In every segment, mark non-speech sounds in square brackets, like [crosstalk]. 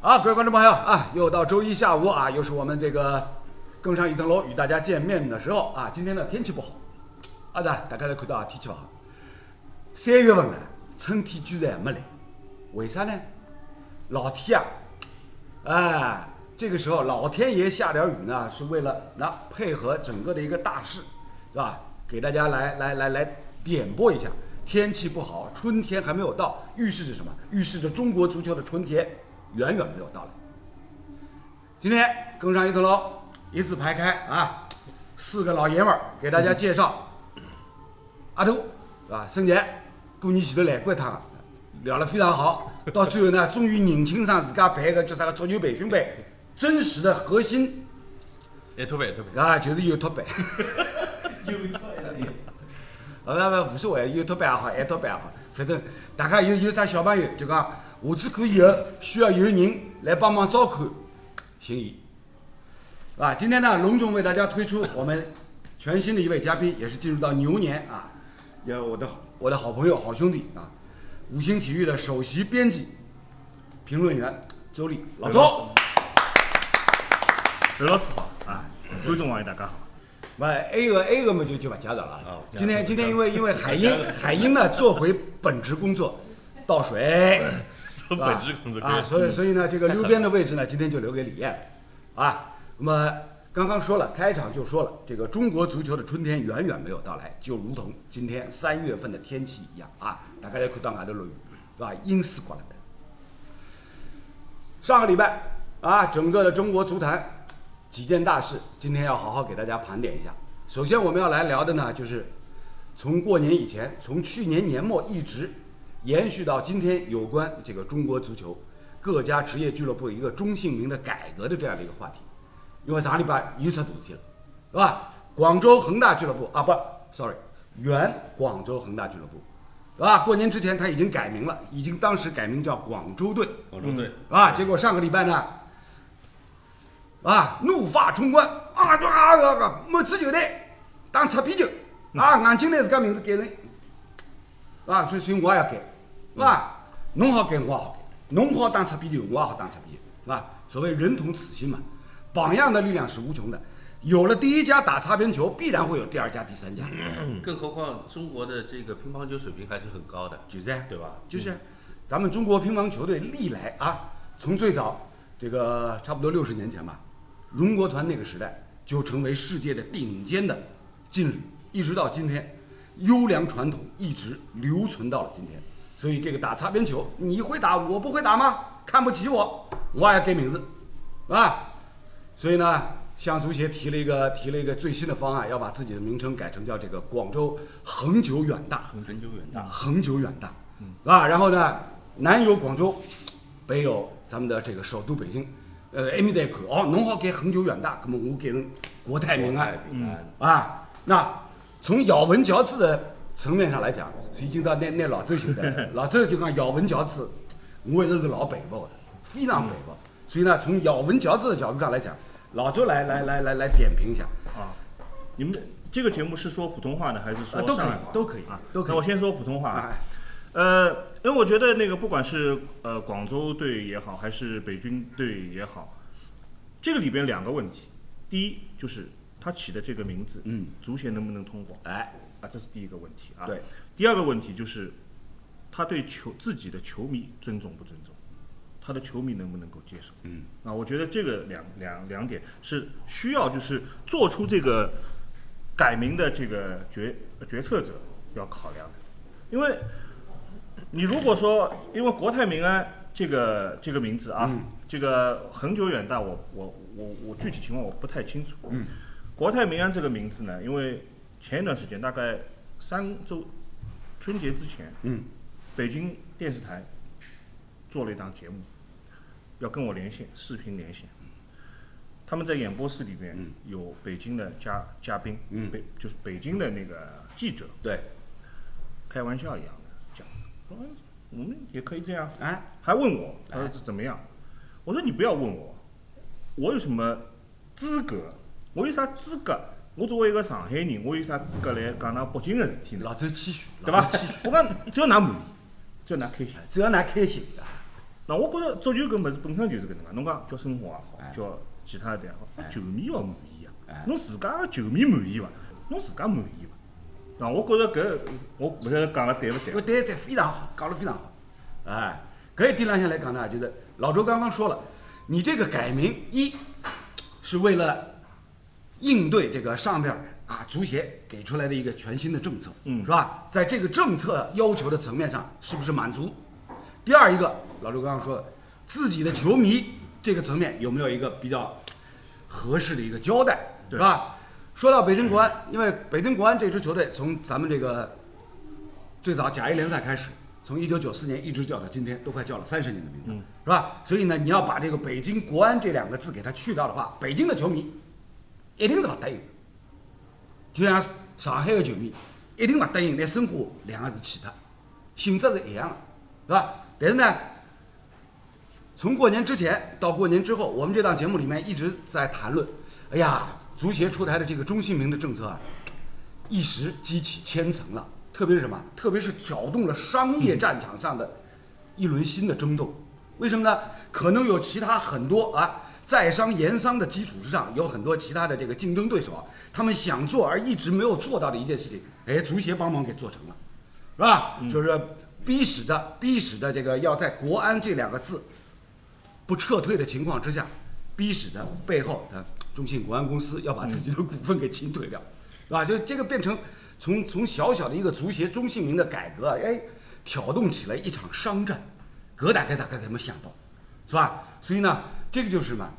好，各位观众朋友啊，又到周一下午啊，又是我们这个更上一层楼与大家见面的时候啊。今天呢天气不好，啊的，大家都看到啊天气不好。三月份了，春天居然还没来，为啥呢？老天啊，哎，这个时候老天爷下点雨呢，是为了那配合整个的一个大事，是吧？给大家来来来来点拨一下。天气不好，春天还没有到，预示着什么？预示着中国足球的春天远远没有到来。今天更上一层楼，一字排开啊，四个老爷们儿给大家介绍。阿杜是吧？孙杰过年前头来过一趟，聊得非常好。到最后呢，终于认清上自家办个叫啥个足球培训班，真实的核心一托班，一托班。啊，就 [laughs] 是有托班。有错呀！呃，不无所谓，有托班也好，爱托班也好，反正大家有有啥小朋友就讲，下次可以后需要有人来帮忙照看，行医。啊，今天呢，隆重为大家推出我们全新的一位嘉宾，也是进入到牛年啊，也我的我的好朋友、好兄弟啊，五星体育的首席编辑、评论员周丽老周。刘老师好啊，观众网友大家好。不，A 个 A 个嘛就就不介绍了啊哦。今天今天因为因为海英海英呢做回本职工作，倒水，做 [laughs] 啊，所以所以呢这个溜边的位置呢今天就留给李艳，啊，那么刚刚说了开场就说了，这个中国足球的春天远远没有到来，就如同今天三月份的天气一样啊，大家要看到外头落雨，是吧？阴湿刮了的。上个礼拜啊，整个的中国足坛几件大事，今天要好好给大家盘点一下。首先我们要来聊的呢，就是从过年以前，从去年年末一直延续到今天，有关这个中国足球各家职业俱乐部一个中性名的改革的这样的一个话题。因为上礼拜又出大事体了，是吧？广州恒大俱乐部啊，不，sorry，原广州恒大俱乐部，是吧？过年之前他已经改名了，已经当时改名叫广州队。广州队，啊，结果上个礼拜呢，啊，怒发冲冠啊，就啊个个某支球队当擦边球，啊，硬劲拿自家名字改成，啊，所以所以我也要改，是吧？侬好改，我也好改，侬好打擦边球，我也好打擦边球，是吧？所谓人同此心嘛，榜样的力量是无穷的。有了第一家打擦边球，必然会有第二家、第三家，更何况中国的这个乒乓球水平还是很高的，就是这样。对吧？就是咱们中国乒乓球队历来啊，从最早这个差不多六十年前吧，荣国团那个时代就成为世界的顶尖的劲旅，一直到今天，优良传统一直留存到了今天。所以这个打擦边球，你会打，我不会打吗？看不起我，我也改名字，啊，所以呢，向足协提了一个提了一个最新的方案，要把自己的名称改成叫这个广州恒久远大。恒久远大。恒久远大，啊，然后呢，南有广州，北有咱们的这个首都北京，呃，埃面搭一看，哦，侬好改恒久远大，那么我改成国泰民安。啊，那从咬文嚼字的层面上来讲，已经到那那老周现在，[laughs] 老周就讲咬文嚼字，我一直是老佩服的，非常佩服。所以呢，从咬文嚼字的角度上来讲，老周来来来来来点评一下，啊，你们这个节目是说普通话呢还是说啊都可以上海话都可以啊？都可以那我先说普通话。啊，呃，因为我觉得那个不管是呃广州队也好，还是北京队也好，这个里边两个问题，第一就是他起的这个名字，嗯，足协能不能通过哎，啊？这是第一个问题啊。对。第二个问题就是他对球自己的球迷尊重不尊重，他的球迷能不能够接受？嗯，啊，我觉得这个两两两点是需要就是做出这个改名的这个决决策者要考量的，因为你如果说因为国泰民安这个这个名字啊，嗯这个恒久远大我，我我我具体情况我不太清楚。嗯，国泰民安这个名字呢，因为前一段时间大概三周春节之前，嗯，北京电视台做了一档节目，要跟我连线，视频连线。他们在演播室里面嗯有北京的嘉嘉宾，嗯北就是北京的那个记者，对，开玩笑一样的讲，说哎我们也可以这样，哎，还问我，他说这怎么样？我说你不要问我，我有什么资格？我有啥资格？我作为一个上海人，我有啥资格来讲㑚北京的事体呢？老周谦虚，对吧？我讲只要㑚满意，只要㑚开心。只要㑚开心啊，那我觉着足球搿物事本身就是搿能介，侬讲叫申花也好哎，叫其他的也好，哎球迷要满意啊哎。侬自家个球迷满意伐？侬自家满意伐？那我觉着搿我勿晓得讲了对勿对我。对对，非常好，讲了非常好。哎，搿一点浪向来讲呢，就是老周刚刚说了，你这个改名一是为了应对这个上边啊足协给出来的一个全新的政策，嗯是吧？在这个政策要求的层面上，是不是满足？第二一个，老刘刚刚说的，自己的球迷这个层面有没有一个比较合适的一个交代，是对吧？说到北京国安，因为北京国安这支球队从咱们这个最早甲 A 联赛开始，从一九九四年一直叫到今天，都快叫了三十年的名字，嗯是吧？所以呢，你要把这个北京国安这两个字给它去掉的话，北京的球迷一定是不答应，就像上海的球迷一定不答应拿申花两个字去它，性质是一样的，是吧？但是呢，从过年之前到过年之后，我们这档节目里面一直在谈论，哎呀，足协出台的这个中性名的政策啊，一时激起千层浪，特别是什么？特别是挑动了商业战场上的一轮新的争斗。为什么呢？可能有其他很多啊，在商言商的基础之上，有很多其他的这个竞争对手啊，他们想做而一直没有做到的一件事情，哎，足协帮忙给做成了，是吧？就是逼使的，逼使的这个要在国安这两个字不撤退的情况之下，逼使的背后的中信国安公司要把自己的股份给清退掉，是吧？就这个变成从从小小的一个足协中性名的改革啊，哎，挑动起了一场商战，葛大概大概怎么想到，是吧？所以呢，这个就是嘛，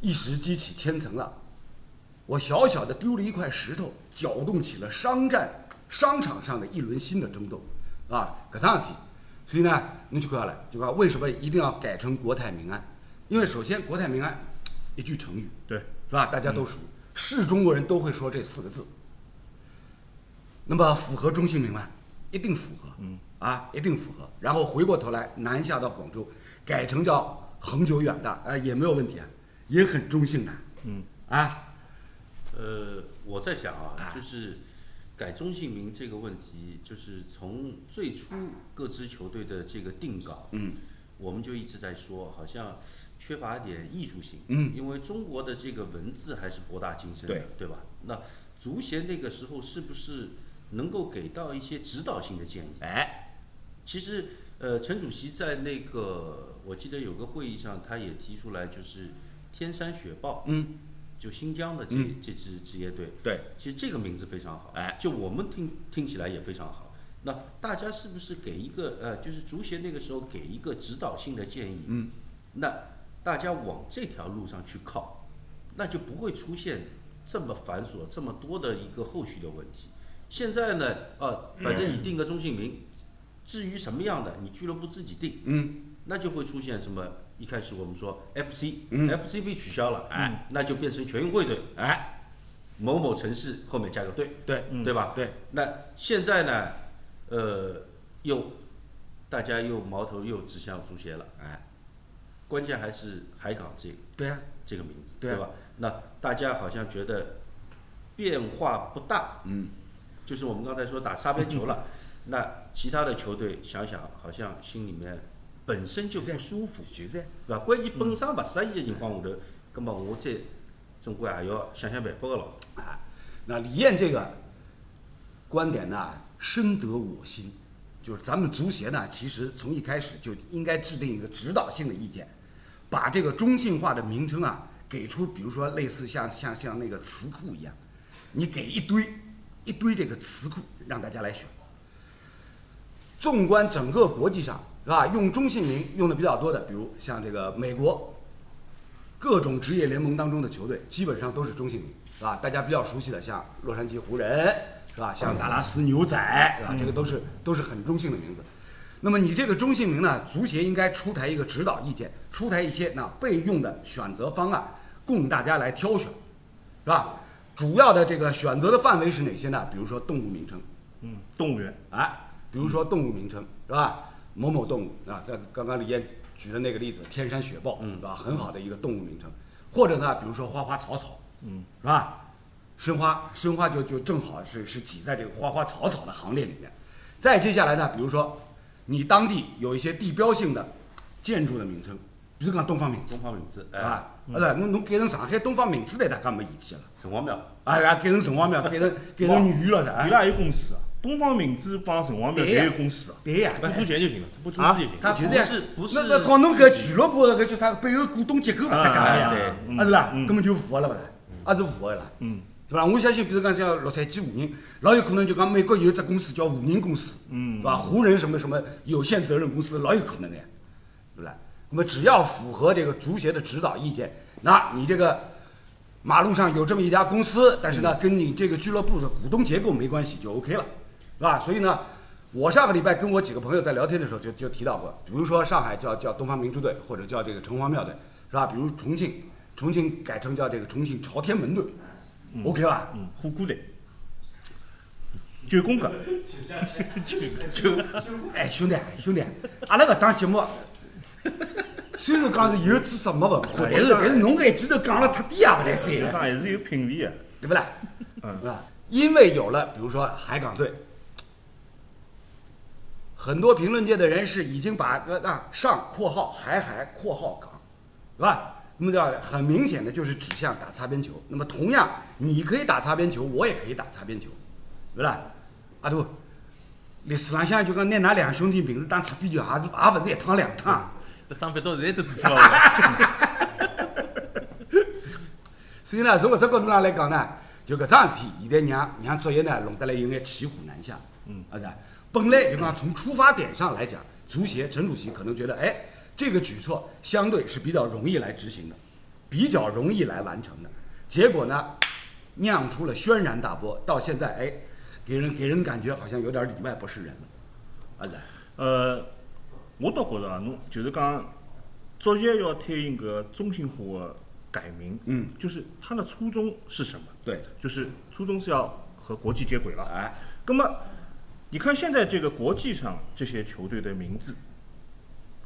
一时激起千层浪。我小小的丢了一块石头，搅动起了商战商场上的一轮新的争斗，啊，搿桩事体。所以呢，侬就看下来，就讲为什么一定要改成国泰民安？因为首先国泰民安一句成语，对，是吧？大家都熟，是中国人都会说这四个字。那么符合中性名吗？一定符合，嗯，啊，一定符合。然后回过头来南下到广州，改成叫恒久远大，啊，也没有问题啊，也很中性的，嗯，啊，呃，我在想啊啊，就是改中性名这个问题，就是从最初各支球队的这个定稿，嗯，我们就一直在说，好像缺乏一点艺术性，嗯。因为中国的这个文字还是博大精深的，对。对吧？那足协那个时候是不是能够给到一些指导性的建议？哎，其实，呃，陈主席在那个我记得有个会议上，他也提出来，就是天山雪豹，嗯，就新疆的这、嗯这支职业队，对，其实这个名字非常好，哎，就我们听听起来也非常好。那大家是不是给一个呃，就是足协那个时候给一个指导性的建议？嗯，那大家往这条路上去靠，那就不会出现这么繁琐、这么多的一个后续的问题。现在呢，呃，反正你定个中性名，至于什么样的，你俱乐部自己定，嗯，那就会出现什么？一开始我们说 FC，嗯。FC 被取消了，哎，那就变成全运会队，哎，某某城市后面加个队，对，嗯。对吧？对，那现在呢，呃，又大家又矛头又指向足协了，哎，关键还是海港这个对啊，这个名字，对啊。吧？那大家好像觉得变化不大，嗯，就是我们刚才说打擦边球了，[laughs] 那其他的球队想想好像心里面本身就不舒服，就是，对吧？关键本身勿适宜的情况下头，葛么我再总归也要想想办法个咯。啊，那李艳这个观点呢，深得我心。就是咱们足协呢，其实从一开始就应该制定一个指导性的意见，把这个中性化的名称啊，给出，比如说类似像像像那个词库一样，你给一堆一堆这个词库让大家来选。纵观整个国际上，是吧？用中性名用的比较多的，比如像这个美国各种职业联盟当中的球队，基本上都是中性名，是吧？大家比较熟悉的，像洛杉矶湖人，是吧？像达拉斯牛仔，是吧？这个都是都是很中性的名字。那么你这个中性名呢，足协应该出台一个指导意见，出台一些那备用的选择方案，供大家来挑选，是吧？主要的这个选择的范围是哪些呢？比如说动物名称，嗯，动物园，哎，比如说动物名称是吧？某某动物啊，那刚刚李艳举的那个例子，天山雪豹，嗯是吧？很好的一个动物名称。或者呢，比如说花花草草，嗯，是吧？申花，申花就就正好是是挤在这个花花草草的行列里面。再接下来呢，比如说你当地有一些地标性的建筑的名称，比如讲东方明珠东，方明珠，哎，啊，不是，侬侬改成上海东方明珠来，大家没意见了。城隍庙，[laughs] 啊，改成城隍庙，改成改成女了伊噻。拉也有公司啊，东方明珠帮城隍庙侪有公司啊。对呀，不出钱就行了，不出啊资就行。它它不是不是那那搞侬搿俱乐部搿叫啥背后股东结构勿搭界啊呀，对。嗯啊是啦，嗯根本就符合了勿啦？啊是符合的啦，嗯。是伐？我相信，比如讲像洛杉矶湖人，老有可能就讲美国有一只公司叫湖人公司，嗯。是吧？湖人什么什么有限责任公司，老有可能的呀，对不啦？那么只要符合这个足协的指导意见，那你这个马路上有这么一家公司，但是呢，跟你这个俱乐部的股东结构没关系，就 OK 了，是吧？所以呢，我上个礼拜跟我几个朋友在聊天的时候就就提到过，比如说上海叫叫东方明珠队，或者叫这个城隍庙队，是吧？比如重庆，重庆改成叫这个重庆朝天门队、o k 吧？嗯，火锅队，九宫格，九九哎，兄弟，兄弟，阿拉搿档节目，虽然讲是有知识没文化，但是但是侬搿一记头讲了太低也勿来三搿了，趟还是有品味的。对不啦？嗯是吧？因为有了，比如说海港队，很多评论界的人士已经把呃那上（括号海海括号港），是吧？那么叫很明显的就是指向打擦边球。那么同样，你可以打擦边球，我也可以打擦边球，对不啦？阿杜，历史浪向就讲拿㑚两兄弟名字当擦边球，也是也勿是一趟两趟。这上边到现在都知道了。[laughs] 所以呢，从搿只角度上来讲呢，就搿桩事体，现在让让足协呢弄得来有眼骑虎难下。嗯，啊是吧？本来就讲从出发点上来讲，足协陈主席可能觉得，哎，这个举措相对是比较容易来执行的，比较容易来完成的。结果呢，酿出了轩然大波，到现在，哎，给人给人感觉好像有点里外不是人了。啊？呃，我倒觉得啊，侬就是讲，足协要推行个中心化的改名，嗯，就是它的初衷是什么？对，就是初衷是要和国际接轨了。哎，那么，你看现在这个国际上这些球队的名字，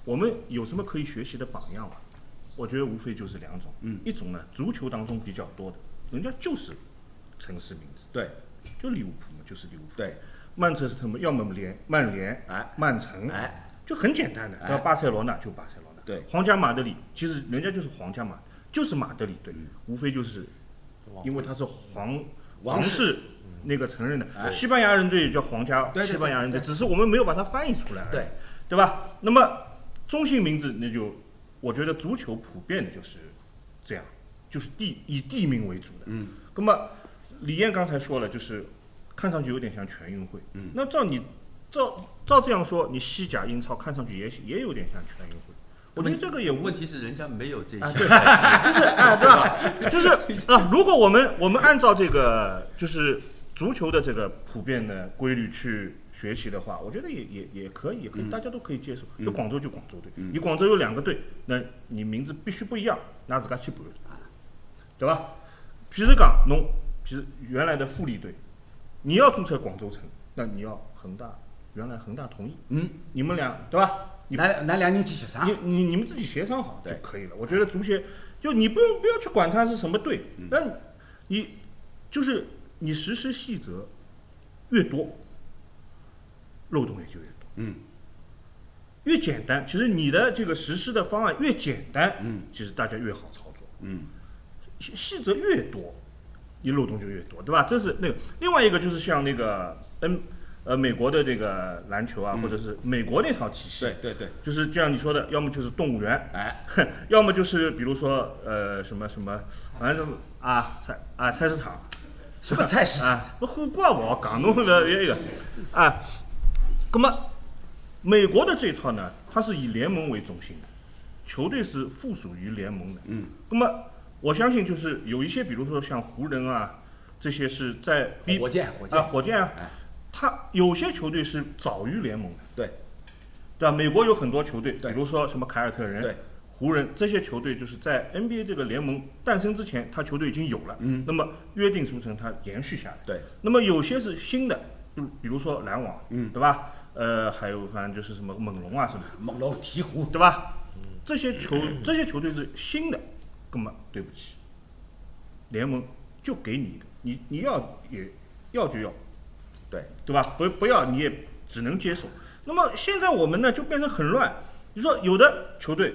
我们有什么可以学习的榜样吗？我觉得无非就是两种，嗯。一种呢，足球当中比较多的，人家就是城市名字，对。就利物浦嘛，就是利物浦。对，曼彻斯特嘛，要么联曼联，哎。曼城，哎，就很简单的，哎？巴塞罗那就巴塞罗那，对。皇家马德里其实人家就是皇家马，就是马德里队，无非就是因为他是皇皇王室。室那个承认的，哎。西班牙人队叫皇家西班牙人队，只是我们没有把它翻译出来对。对吧？那么中性名字那就我觉得足球普遍的就是这样，就是地以地名为主的，嗯，那么李艳刚才说了，就是看上去有点像全运会，嗯，那照你照照这样说，你西甲、英超看上去也也有点像全运会，我觉得这个也无问题是人家没有这些啊，对，就是哎，对吧？就是啊，如果我们我们按照这个就是足球的这个普遍的规律去学习的话，我觉得也也也可以，也可以，嗯大家都可以接受。嗯有广州就广州队，嗯你广州有两个队，那你名字必须不一样，拿自家去办，对吧？譬如讲，侬譬如原来的富力队，你要注册广州城，那你要恒大，原来恒大同意，嗯，你们俩对吧？你咱咱两人去协商你，你你们自己协商好就对可以了。我觉得足协就你不用不要去管他是什么队，那你就是你实施细则越多，漏洞也就越多。嗯越简单，其实你的这个实施的方案越简单，嗯其实大家越好操作。嗯细细则越多，你漏洞就越多，对吧？这是那个另外一个就是像那个 N 呃美国的这个篮球啊，嗯或者是美国那套体系，对对对，就是就像你说的，要么就是动物园，哎，[laughs] 要么就是比如说呃什么什么，反正什么啊菜啊菜市场什么菜市场？啊，那火锅也勿好讲，侬搿一个啊，那么美国的这套呢，它是以联盟为中心的，球队是附属于联盟的。嗯，那么我相信就是有一些，比如说像湖人啊，这些是在比火箭火箭啊，火箭啊哎，它有些球队是早于联盟的。对对吧？美国有很多球队，比如说什么凯尔特人、对，湖人这些球队，就是在 NBA 这个联盟诞生之前，他球队已经有了。嗯那么约定俗成，它延续下来。对，那么有些是新的，就比如说篮网，嗯对吧？呃，还有反正就是什么猛龙啊什么，猛龙、鹈鹕，对吧？这些球 [clears throat] 这些球队是新的，根本对不起，联盟就给你一个，你你要也要就要，对对吧？不不要你也只能接受。那么现在我们呢就变成很乱，你说有的球队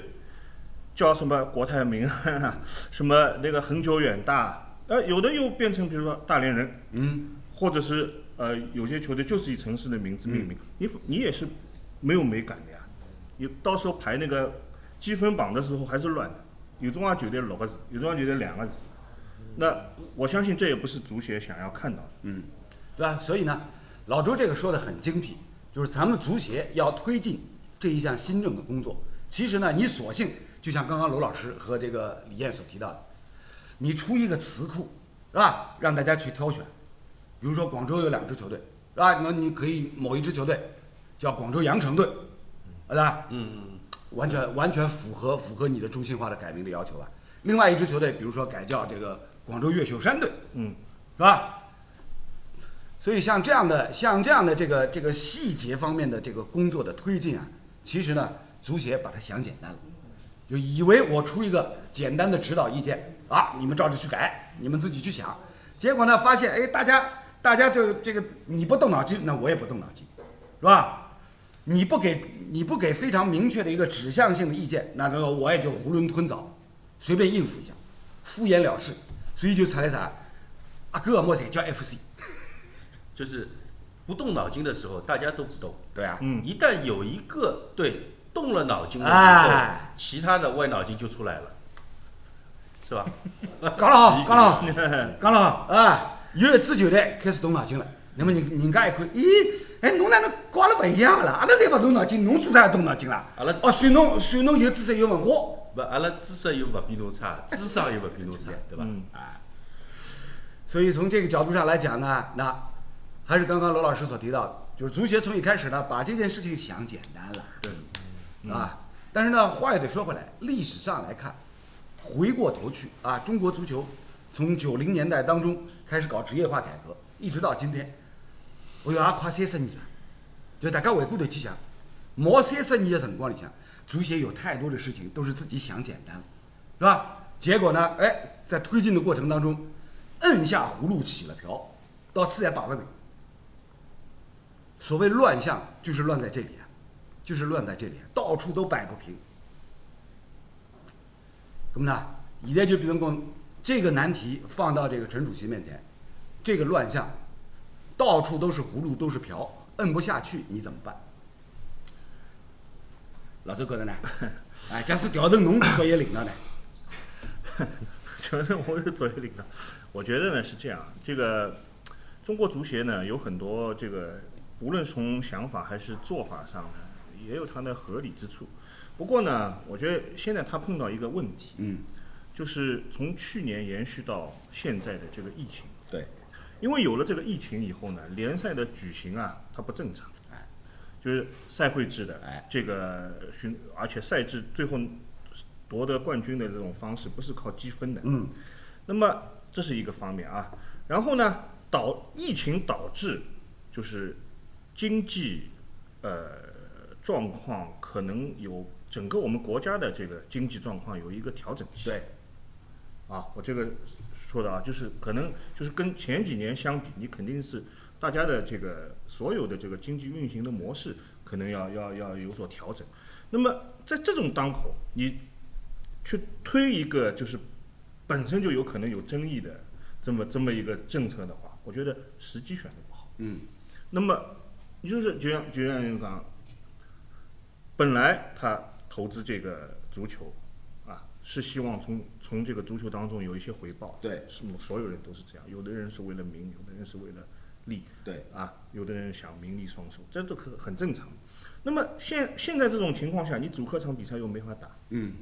叫什么国泰民安啊，[laughs] 什么那个恒久远大，呃，有的又变成比如说大连人，嗯，或者是呃有些球队就是以城市的名字命名，你你也是没有美感的呀。你到时候排那个积分榜的时候还是乱的，有中央球队六个字，有中央球队两个字，那我相信这也不是足协想要看到的。嗯对吧？所以呢，老周这个说的很精辟，就是咱们足协要推进这一项新政的工作。其实呢，你索性就像刚刚罗老师和这个李艳所提到的，你出一个词库，是吧？让大家去挑选。比如说广州有两支球队，是吧？那你可以某一支球队叫广州羊城队，对吧？嗯嗯完全完全符合符合你的中心化的改名的要求吧。另外一支球队，比如说改叫这个广州越秀山队，嗯，是吧？所以像这样的像这样的这个这个细节方面的这个工作的推进啊，其实呢，足协把它想简单了，就以为我出一个简单的指导意见啊，你们照着去改，你们自己去想。结果呢，发现哎，大家大家就这个你不动脑筋，那我也不动脑筋，是吧？你不给你不给非常明确的一个指向性的意见，那个我也就囫囵吞枣，随便应付一下，敷衍了事，所以就出来啥，阿哥莫才叫 FC，就是不动脑筋的时候，大家都不动。对啊，嗯一旦有一个对动了脑筋了之后，哎其他的歪脑筋就出来了，是吧？[laughs] 讲了好，[laughs] 讲了好，[laughs] 讲了好啊！有一支球队开始动脑筋了，那么人人家一看，咦，哎，侬哪能搞了不一样了啦？阿拉侪不动脑筋，侬做啥要动脑筋啦？阿拉哦，算侬算侬有知识有文化，不，阿拉知识又不比侬差，智商又不比侬差，对吧？嗯所以从这个角度上来讲呢，那还是刚刚罗老师所提到的，就是足协从一开始呢，把这件事情想简单了，对，啊，但是呢，话也得说回来，历史上来看，回过头去啊，中国足球从九零年代当中开始搞职业化改革，一直到今天，哎哟，也快三十年了。就大家回过头去想，毛三十年的辰光里向，足协有太多的事情都是自己想简单了，是吧？结果呢，哎，在推进的过程当中，摁下葫芦起了瓢，到此也摆不。所谓乱象，就是乱在这里啊。就是乱在这里，到处都摆不平。怎么呢，现在就比如讲，这个难题放到这个陈主席面前，这个乱象，到处都是葫芦，都是瓢，摁不下去，你怎么办？老周觉得呢？[laughs] 哎，假使调成侬作为领导呢？就是我是作为领导，我觉得呢是这样，这个中国足协呢有很多这个，无论从想法还是做法上呢，也有它的合理之处。不过呢，我觉得现在他碰到一个问题，嗯，就是从去年延续到现在的这个疫情，对，因为有了这个疫情以后呢，联赛的举行啊，它不正常，哎，就是赛会制的，哎，这个巡，而且赛制最后夺得冠军的这种方式不是靠积分的，嗯，那么这是一个方面啊，然后呢，导疫情导致就是经济呃状况可能有整个我们国家的这个经济状况有一个调整期。对，啊，我这个说的啊，就是可能就是跟前几年相比，你肯定是大家的这个所有的这个经济运行的模式可能要要要有所调整。那么在这种当口，你去推一个就是本身就有可能有争议的这么这么一个政策的话，我觉得时机选的不好。嗯，那么你就是就像就像人讲，本来他投资这个足球啊，是希望从从这个足球当中有一些回报。对，是所有人都是这样，有的人是为了名，有的人是为了利。对，啊，有的人想名利双收，这都很很正常。那么现现在这种情况下，你主客场比赛又没法打，嗯，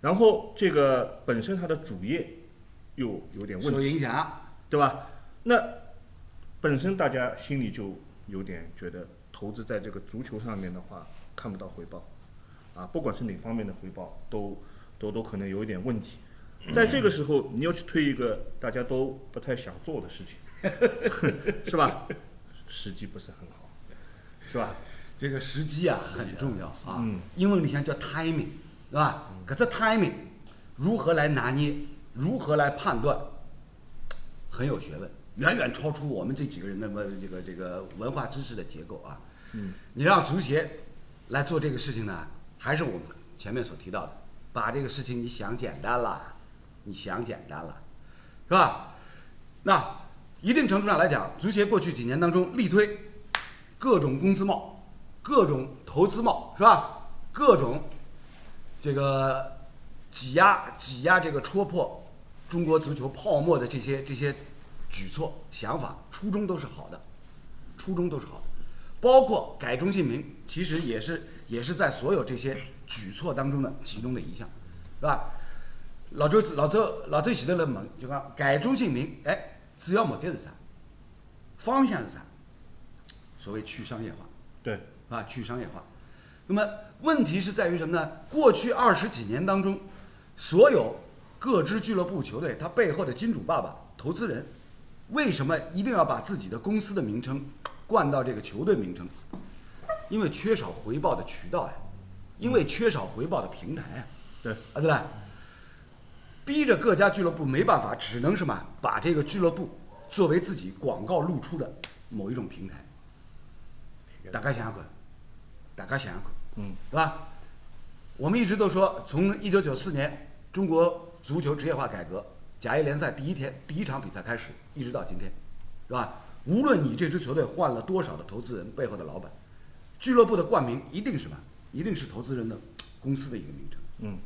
然后这个本身它的主业又有点问受题，影响，对吧？那本身大家心里就有点觉得投资在这个足球上面的话看不到回报，啊，不管是哪方面的回报，都都都可能有一点问题。在这个时候，你要去推一个大家都不太想做的事情，[laughs] 是吧？时机不是很好，是吧？这个时机啊很重要啊。嗯英文里向叫 timing，是吧？搿只 timing 如何来拿捏，如何来判断，很有学问，远远超出我们这几个人那么这个这个文化知识的结构啊。嗯，你让足协来做这个事情呢，还是我们前面所提到的，把这个事情你想简单了，你想简单了，是吧？那一定程度上来讲，足协过去几年当中力推各种工资帽、各种投资帽，是吧？各种这个挤压、挤压这个戳破中国足球泡沫的这些这些举措、想法，初衷都是好的，初衷都是好的。包括改中姓名，其实也是也是在所有这些举措当中的其中的一项，是吧？老周老周老周前头来问，就讲改中姓名，哎，主要目的是啥？方向是啥？所谓去商业化。对，啊，去商业化。那么问题是在于什么呢？过去二十几年当中，所有各支俱乐部球队，它背后的金主爸爸、投资人，为什么一定要把自己的公司的名称冠到这个球队名称？因为缺少回报的渠道呀，因为缺少回报的平台呀。对，啊，对吧？逼着各家俱乐部没办法，只能什么把这个俱乐部作为自己广告露出的某一种平台。大家想想看，大家想想看，嗯，对吧？我们一直都说，从一九九四年中国足球职业化改革，甲 A 联赛第一天第一场比赛开始，一直到今天，是吧？无论你这支球队换了多少的投资人背后的老板，俱乐部的冠名一定是什么？一定是投资人的公司的一个名称。嗯，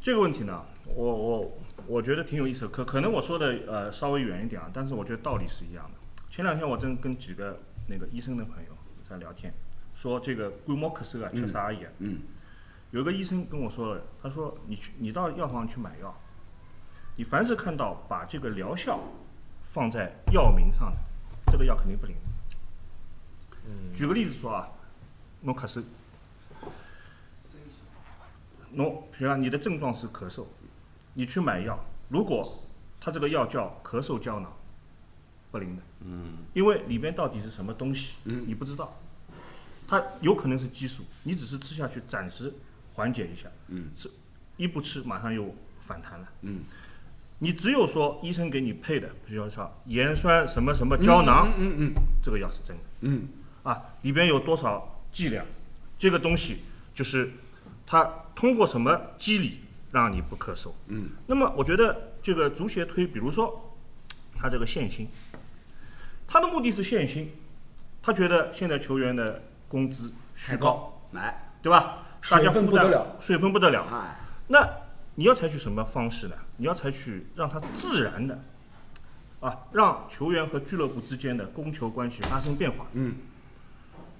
这个问题呢，我我我觉得挺有意思的，可可能我说的呃稍微远一点啊，但是我觉得道理是一样的。前两天我正跟几个那个医生的朋友在聊天，说这个感冒咳嗽啊，吃啥药？嗯有个医生跟我说了，他说你去你到药房去买药，你凡是看到把这个疗效放在药名上的，这个药肯定不灵。举个例子说啊，侬咳嗽，侬比如讲你的症状是咳嗽，你去买药，如果它这个药叫咳嗽胶囊，不灵的，嗯，因为里边到底是什么东西，嗯你不知道，它有可能是激素，你只是吃下去暂时缓解一下，嗯。吃一不吃马上又反弹了。嗯，你只有说医生给你配的，比如说盐酸什么什么胶囊，嗯嗯这个药是真的。嗯。啊，里边有多少剂量，这个东西就是它通过什么机理让你不咳嗽。嗯。那么我觉得这个足协推，比如说他这个限薪，他的目的是限薪，他觉得现在球员的工资虚高，来，对吧？大家水分不得了，水分不得了。哎，那你要采取什么方式呢？你要采取让它自然的，啊，让球员和俱乐部之间的供求关系发生变化。嗯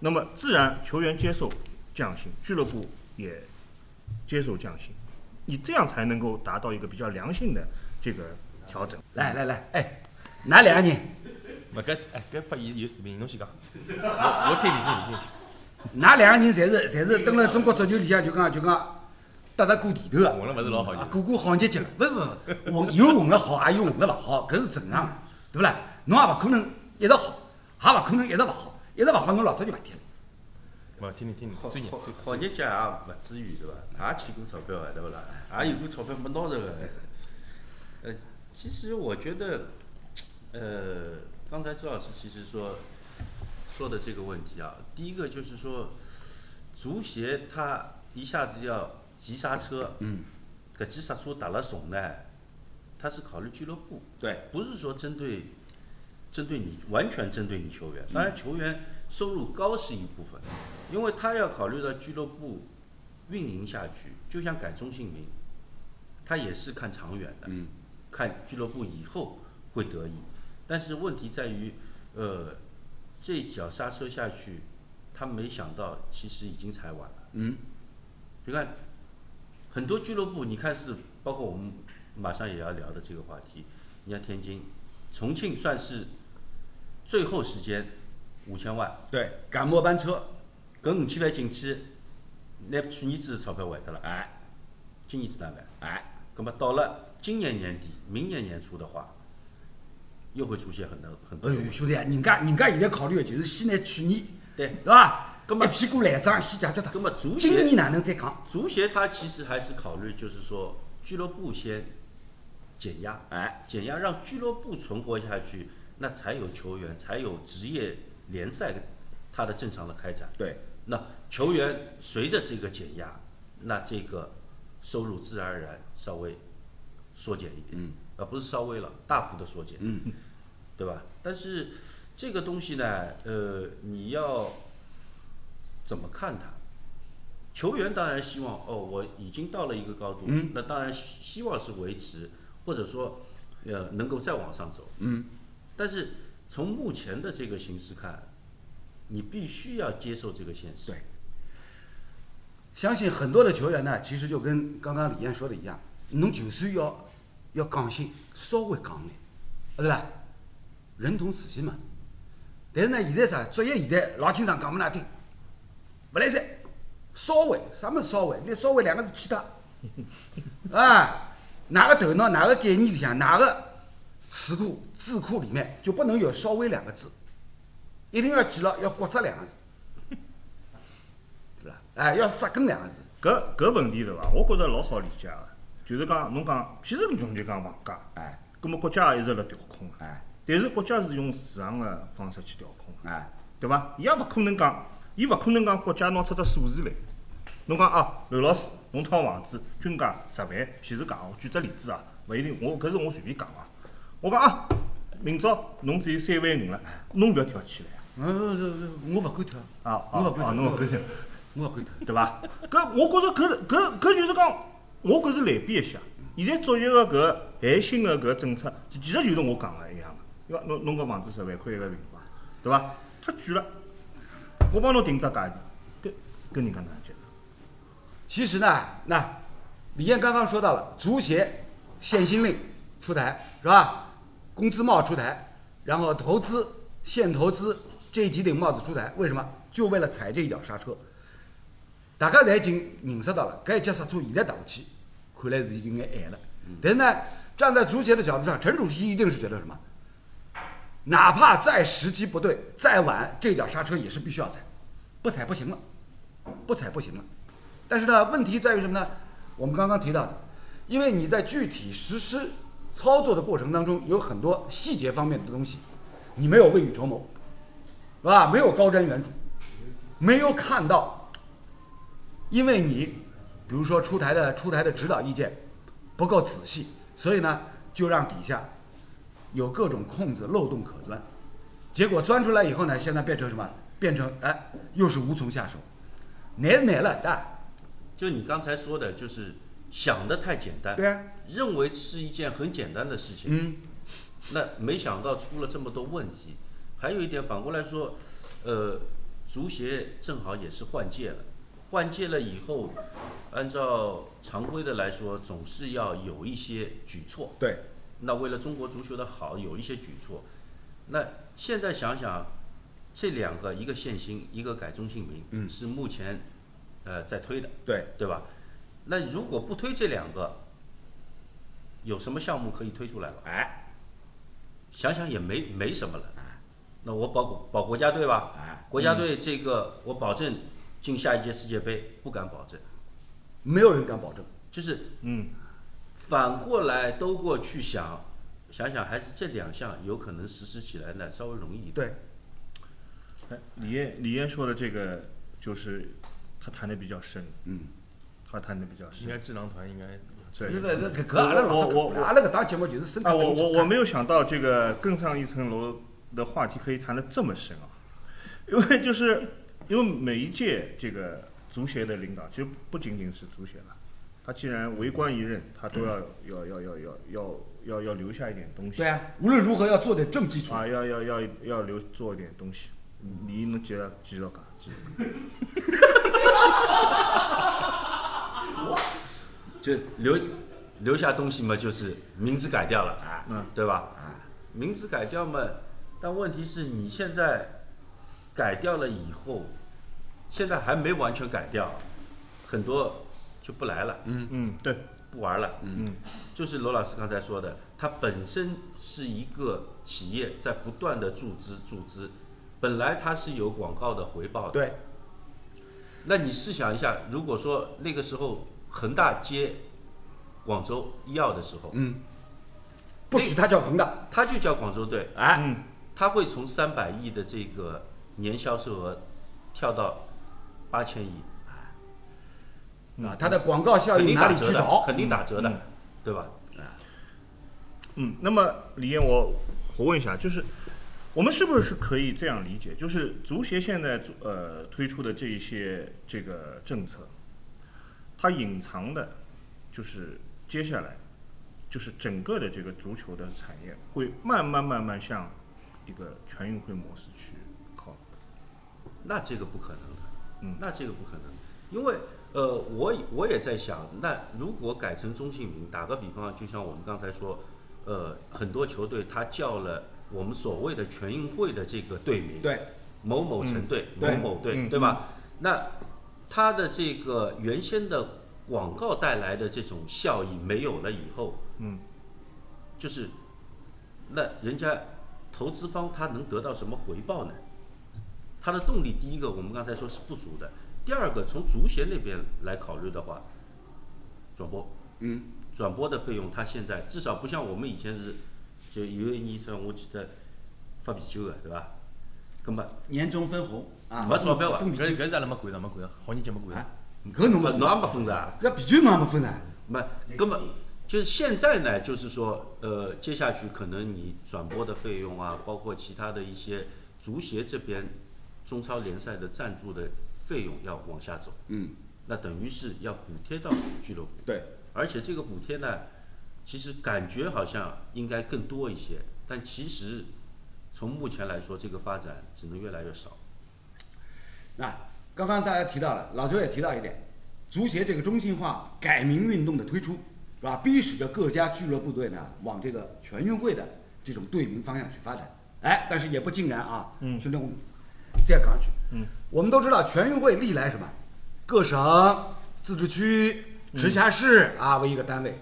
那么自然球员接受降薪，俱乐部也接受降薪，你这样才能够达到一个比较良性的这个调整。来来来，哎，哪两个人？勿搿哎搿发言有视频，侬先讲。我我听你听你听你。[laughs] 哪两个人侪是侪是登了中国足球里向就讲就讲搭搭过地头啊，混了勿是老好啊过过好日脚，不不不，混有混了好，也有混了勿好，搿是正常的，对不啦？侬也勿可能一直好，也勿可能一直勿好，一直勿好侬老早就勿踢了。勿听你听你，专业专业。好日脚也勿至于对伐？也欠过钞票个对勿啦？也有过钞票没拿着个。呃，其实我觉得，呃，刚才周老师其实说说的这个问题啊，第一个就是说，足协他一下子要急刹车，嗯，搿急刹车打了重呢，他是考虑俱乐部，对，不是说针对针对你完全针对你球员，当然球员收入高是一部分，因为他要考虑到俱乐部运营下去，就像改中性名，他也是看长远的，嗯。看俱乐部以后会得益，但是问题在于，呃，这一脚刹车下去，他没想到其实已经踩晚了。嗯。你看，很多俱乐部，你看是包括我们马上也要聊的这个话题，你像天津、重庆算是最后时间五千万，对，赶末班车，搿五千万进去，拿去年子的钞票还得了，哎今年子哪办？哎，那么到了今年年底、明年年初的话，又会出现很多很多哎呦，兄弟啊，人家人家现在考虑的就是先拿去年，对。对伐？葛末一屁股烂账先解决它那。么足今协年哪能再讲？足协他其实还是考虑，就是说俱乐部先减压，哎，减压让俱乐部存活下去，那才有球员，才有职业联赛的它的正常的开展。对，那球员随着这个减压，那这个收入自然而然稍微缩减一点，嗯，而不是稍微了，大幅的缩减，嗯，对吧？但是这个东西呢，呃，你要怎么看他？球员当然希望哦，我已经到了一个高度，嗯那当然希希望是维持，或者说呃能够再往上走，嗯，但是从目前的这个形势看，你必须要接受这个现实。对相信很多的球员呢，其实就跟刚刚李燕说的一样，侬就算要要刚性，稍微刚点，对吧？人同此心嘛。但是呢，现在啥，作业现在老经常讲不难听，不来三，稍微，啥么稍微？你稍微两个字去掉，[laughs] 啊，哪个头脑，哪个概念里向，哪个词库字库里面就不能有稍微两个字，一定要记牢，要骨折两个字。[laughs] 对吧？哎，要杀根两个字。搿搿问题对伐？我觉着老好理解个，就是讲侬讲，譬如侬就讲房价，哎葛末国家也一直辣调控个，哎但是国家是用市场个方式去调控的，哎，对伐？伊也勿可能讲，伊勿可能讲国家拿出只数字来，侬讲啊，刘老师，侬套房子均价十万，譬如讲，我举只例子啊，勿一定，我搿是我随便讲啊。我讲啊，明朝侬只有三万五了，侬勿要跳起来嗯，我勿敢跳，啊！啊我勿敢跳，侬勿敢跳。我勿敢跳。对伐？搿我觉着搿搿搿就是讲，我搿是类比一下。现在作业个搿限薪个搿政策，其实就是我讲个一样个。对伐？侬侬搿房子十万块一个平方，对伐？太贵了，我帮侬定只价钿，搿搿人家哪能接？其实呢，那李艳刚刚说到了，足协限薪令出台是吧？工资帽出台，然后投资限投资这几顶帽子出台，为什么？就为了踩这一脚刹车。大家侪已经认识到了，搿一脚刹车现在踏下去，看来是有眼晚了。但是呢，站在足协的角度上，陈主席一定是觉得什么？哪怕再时机不对，再晚，这脚刹车也是必须要踩，不踩不行了，不踩不行了。但是呢，问题在于什么呢？我们刚刚提到的，因为你在具体实施操作的过程当中，有很多细节方面的东西，你没有未雨绸缪，是吧？没有高瞻远瞩，没有看到，因为你，比如说出台的出台的指导意见不够仔细，所以呢，就让底下有各种空子漏洞可钻，结果钻出来以后呢，现在变成什么？变成哎，又是无从下手，难是难了，但就你刚才说的，就是想的太简单，对啊，认为是一件很简单的事情，嗯，那没想到出了这么多问题。还有一点，反过来说，呃，足协正好也是换届了，换届了以后，按照常规的来说，总是要有一些举措。对，那为了中国足球的好，有一些举措。那现在想想，这两个，一个限薪，一个改中性名，嗯是目前呃在推的，对，对吧？那如果不推这两个，有什么项目可以推出来了？哎，想想也没没什么了。那我保保国家队吧，哎，国家队这个我保证进下一届世界杯，不敢保证。没有人敢保证。就是嗯，反过来都过去想，想想还是这两项有可能实施起来呢，稍微容易一点。对，哎李艳李艳说的这个就是他谈的比较深，嗯，他谈的比较深。应该智囊团应该对。这个这个搿阿拉老早我我我阿拉搿档节目就是深啊，我我我没有有想到这个更上一层楼的话题可以谈的这么深啊，因为就是因为每一届这个足协的领导，其实不仅仅是足协了，他既然为官一任，他都要要要要要要要要留下一点东西对啊，无论如何要做点正基础。啊，要要要要留做一点东西。你能接着继续讲？继续 [laughs] 就留留下东西嘛，就是名字改掉了，啊，嗯，对吧？啊，名字改掉嘛，但问题是你现在改掉了以后，现在还没完全改掉，很多就不来了，嗯嗯，对，不玩了。嗯。就是罗老师刚才说的，它本身是一个企业在不断的注资注资，本来它是有广告的回报的。对，那你试想一下，如果说那个时候恒大接广州医药的时候，嗯，不许他叫恒大。他就叫广州队，哎，嗯他会从三百亿的这个年销售额跳到八千亿，啊，它的广告效肯应哪里去找，？肯定打折的嗯，对吧？嗯，那么李燕，我我问一下，就是我们是不是可以这样理解，就是足协现在呃推出的这一些这个政策，它隐藏的，就是接下来就是整个的这个足球的产业会慢慢慢慢向一个全运会模式去靠。那这个不可能的，嗯那这个不可能，因为呃，我我也在想，那如果改成中性名，打个比方，就像我们刚才说，呃，很多球队他叫了我们所谓的全运会的这个队名，对，某某城队、对某某队，嗯对吧？那他的这个原先的广告带来的这种效益没有了以后，嗯，就是那人家投资方他能得到什么回报呢？他的动力，第一个我们刚才说是不足的，第二个从足协那边来考虑的话，转播，嗯，转播的费用，它现在至少不像我们以前是，就有一年生我记得发啤酒的，对吧？根本年终分红啊，没钞票啊分啤酒，搿搿是阿拉没管上，没管上，好年节没管上。搿侬没侬也没分的啊。那啤酒侬也没分的？没，根本就是现在呢，就是说，呃，接下去可能你转播的费用啊，包括其他的一些足协这边中超联赛的赞助的费用要往下走，嗯，那等于是要补贴到俱乐部，对，而且这个补贴呢，其实感觉好像应该更多一些，但其实从目前来说，这个发展只能越来越少。那刚刚大家提到了，老周也提到一点，足协这个中心化改名运动的推出，是吧？逼使着各家俱乐部队呢往这个全运会的这种队名方向去发展。哎，但是也不尽然啊。嗯兄弟，我们再讲一句，嗯，我们都知道全运会历来什么，各省、自治区、直辖市啊为一个单位，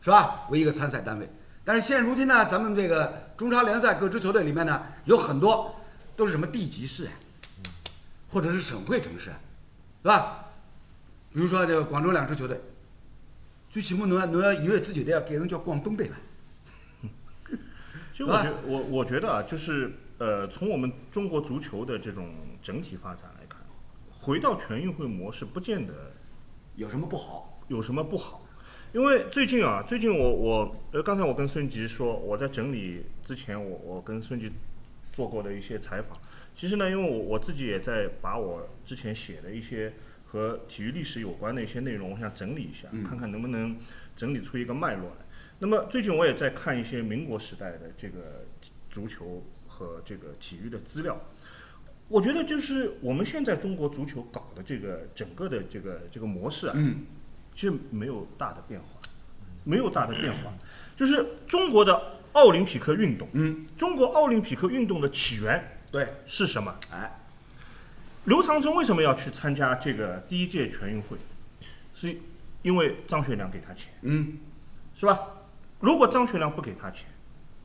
是吧？为一个参赛单位。但是现如今呢，咱们这个中超联赛各支球队里面呢，有很多都是什么地级市啊，或者是省会城市啊，是吧？比如说这个广州两支球队，最起码侬要侬要以后自己的要改成叫广东队吧？[laughs] 其实我觉我我觉得啊，就是呃，从我们中国足球的这种整体发展来看，回到全运会模式不见得有什么不好？有什么不好？因为最近啊，最近我我呃，刚才我跟孙吉说，我在整理之前我我跟孙吉做过的一些采访。其实呢，因为我我自己也在把我之前写的一些和体育历史有关的一些内容，我想整理一下，嗯看看能不能整理出一个脉络来。那么最近我也在看一些民国时代的这个足球和这个体育的资料。我觉得就是我们现在中国足球搞的这个整个的这个这个模式啊，嗯，其实没有大的变化，没有大的变化。就是中国的奥林匹克运动，嗯，中国奥林匹克运动的起源对，是什么？哎，刘长春为什么要去参加这个第一届全运会？是因为张学良给他钱，嗯，是吧？如果张学良不给他钱，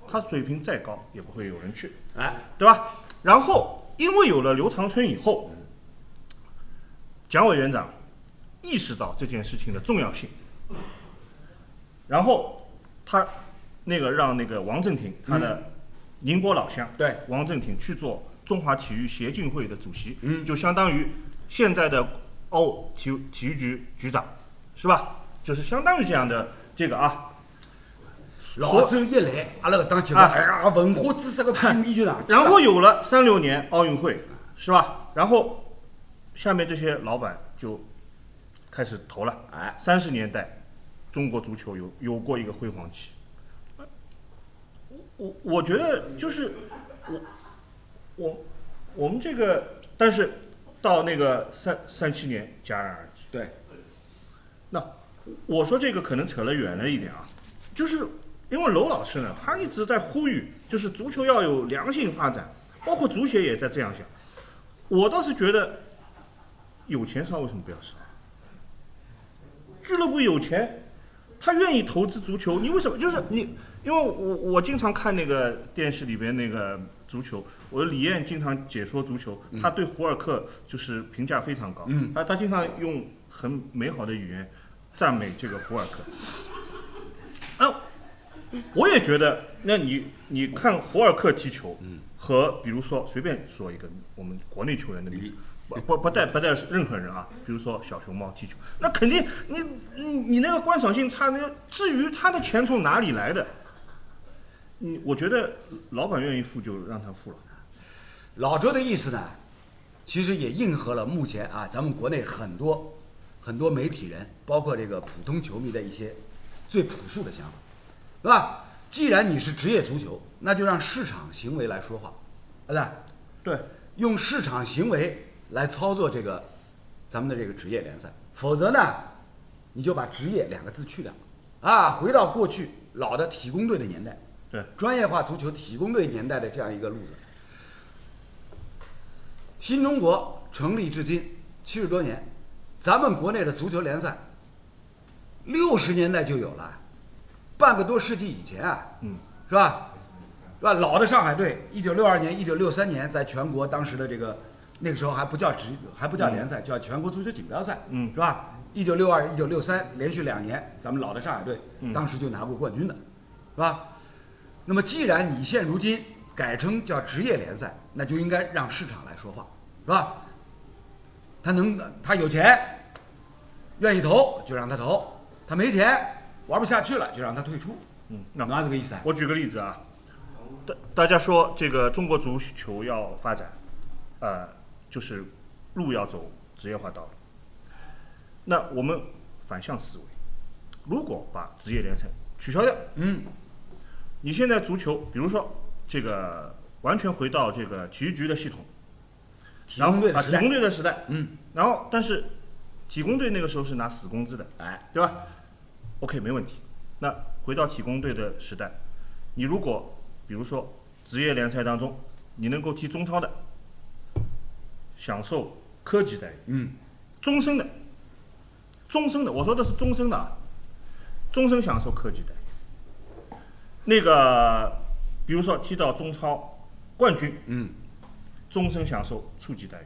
他水平再高也不会有人去，哎，对吧？然后因为有了刘长春以后，蒋委员长意识到这件事情的重要性，然后他那个让那个王正廷他的宁波老乡，对，王正廷去做中华体育协进会的主席，嗯就相当于现在的奥体体育局局长，是吧？就是相当于这样的这个啊，老周一来，阿拉搿档节哎呀，文化知识个品味就上去了。然后有了三六年奥运会，是吧？然后下面这些老板就开始投了。哎，三十年代，中国足球有有过一个辉煌期。我我觉得就是我我我们这个，但是到那个三三七年戛然而止。对，那我说这个可能扯了远了一点啊，就是因为娄老师呢，他一直在呼吁，就是足球要有良性发展，包括足协也在这样想。我倒是觉得，有钱烧为什么不要烧？俱乐部有钱，他愿意投资足球，你为什么？就是你，因为我我经常看那个电视里边那个足球，我的李艳经常解说足球，他对胡尔克就是评价非常高，嗯他他经常用很美好的语言赞美这个胡尔克。[laughs] 啊，我也觉得，那你你看胡尔克踢球，和比如说随便说一个我们国内球员的例子，不不不带不带任何人啊，比如说小熊猫踢球，那肯定你你你那个观赏性差，那个至于他的钱从哪里来的，你我觉得老板愿意付就让他付了。老周的意思呢，其实也应和了目前啊咱们国内很多很多媒体人，包括这个普通球迷的一些最朴素的想法，对吧？既然你是职业足球，那就让市场行为来说话，对不对？对，用市场行为来操作这个咱们的这个职业联赛，否则呢，你就把“职业”两个字去掉，啊，回到过去老的体工队的年代，对，专业化足球体工队年代的这样一个路子。新中国成立至今七十多年，咱们国内的足球联赛，六十年代就有了，半个多世纪以前啊，嗯，是吧？是吧？老的上海队，一九六二年、一九六三年，在全国当时的这个那个时候还不叫职，还不叫联赛，叫全国足球锦标赛，嗯是吧？一九六二、一九六三连续两年，咱们老的上海队嗯当时就拿过冠军的，是吧？那么既然你现如今改成叫职业联赛，那就应该让市场来说话，是吧？他能，他有钱，愿意投就让他投；他没钱，玩不下去了就让他退出。嗯，那那这个意思啊？我举个例子啊，大大家说这个中国足球要发展，呃，就是路要走职业化道路。那我们反向思维，如果把职业联赛取消掉，嗯，你现在足球，比如说这个完全回到这个体育局的系统，体然工队的时代后啊体工，队的时代，嗯，然后但是体工队那个时候是拿死工资的，哎，对吧？OK，没问题。那回到体工队的时代，你如果比如说职业联赛当中，你能够踢中超的，享受科级待遇，嗯，终身的，终身的，我说的是终身的啊，终身享受科级待遇。那个，比如说踢到中超冠军，嗯，终身享受处级待遇。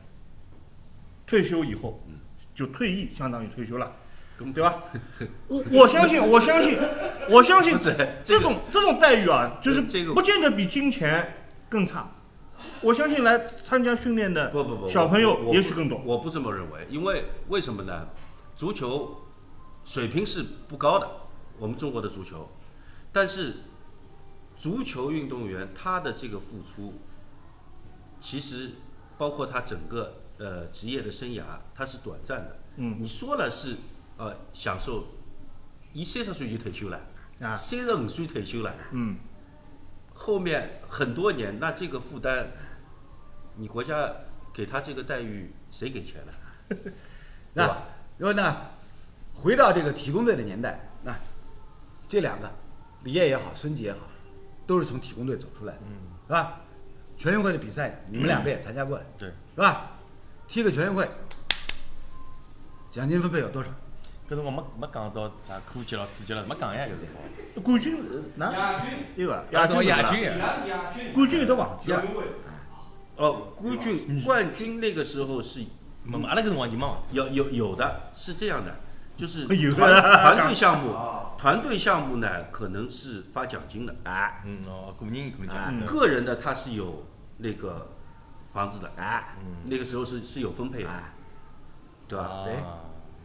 退休以后，就退役，相当于退休了，对吧？我我相信，我相信，我相信这这种这种待遇啊，就是这个不见得比金钱更差。我相信来参加训练的不不不，小朋友也许更懂。我不这么认为，因为为什么呢？足球水平是不高的，我们中国的足球，但是足球运动员他的这个付出，其实包括他整个呃职业的生涯，他是短暂的。嗯你说了是呃享受，一三十岁就退休了，啊，三十五岁退休了，嗯，后面很多年，那这个负担，你国家给他这个待遇，谁给钱呢？[laughs] 那吧？因为呢，回到这个体工队的年代，那这两个李艳也好，孙杰也好，都是从体工队走出来的，嗯，是吧？全运会的比赛，你们两个也参加过了，对，是吧？踢个全运会，奖金分配有多少？搿辰光没没讲到啥科技咯、刺激了，没讲呀搿辰光。冠军呃哪？亚军，对个亚亚军亚军，冠军有得忘记了。亚运会，哦，冠军冠军那个时候是没没阿拉搿辰光已经没忘记。有有有的，是这样的，就是 [laughs] 有团 [laughs] 团队项目，团队项目呢可能是发奖金的，哎嗯哦，个人。个人的他是有那个房子的，哎嗯。那个时候是是有分配的，哎，对吧？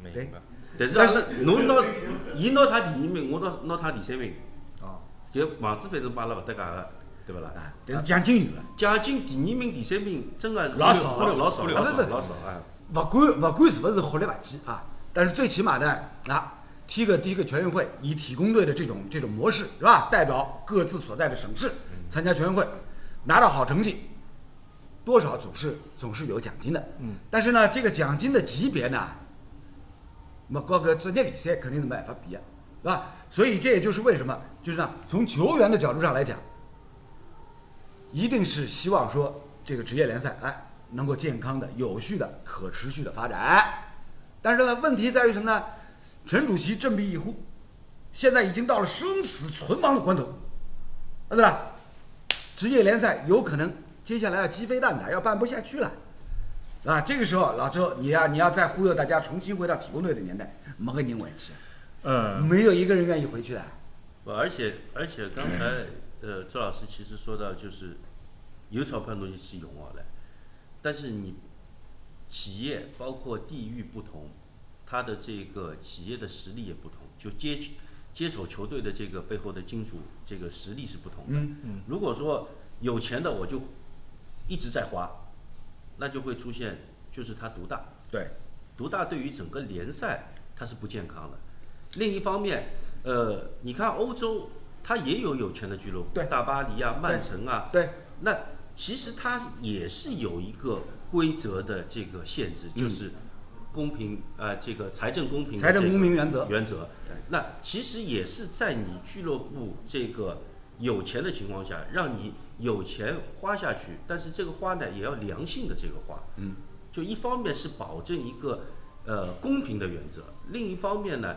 对对白。但是但是侬拿伊拿他第一名，我拿拿他第三名，哦，搿房子反正帮阿拉勿搭界个，对勿啦？哎，但是奖金有了，奖金第二名、第三名真的老少老老少老少老少啊！不管不管是不是好力不济啊，但是最起码呢，啊，踢个第一个全运会，以体工队的这种这种模式是吧？代表各自所在的省市参加全运会，拿到好成绩，多少总是总是有奖金的。嗯。但是呢，这个奖金的级别呢，那么各个职业比赛肯定是没法比啊，是吧？所以这也就是为什么，就是呢，从球员的角度上来讲，一定是希望说这个职业联赛哎能够健康的、有序的、可持续的发展。但是呢，问题在于什么呢？陈主席振臂一呼，现在已经到了生死存亡的关头，啊对吧？职业联赛有可能接下来要鸡飞蛋打，要办不下去了。啊，这个时候老周，你要、你要再忽悠大家重新回到体工队的年代，没个人回去，嗯，没有一个人愿意回去的。不，而且而且刚才呃周老师其实说到就是有钞票东西是用好了，但是你企业包括地域不同，它的这个企业的实力也不同，就接接手球队的这个背后的金主这个实力是不同的。嗯嗯如果说有钱的我就一直在花，那就会出现就是他独大。对，独大对于整个联赛它是不健康的。另一方面，呃，你看欧洲，它也有有钱的俱乐部，对大巴黎啊、曼城啊，对，那其实它也是有一个规则的这个限制，嗯就是公平，呃，这个财政公平的财政公平原则原则。那其实也是在你俱乐部这个有钱的情况下，让你有钱花下去，但是这个花呢也要良性的这个花。嗯，就一方面是保证一个呃公平的原则，另一方面呢，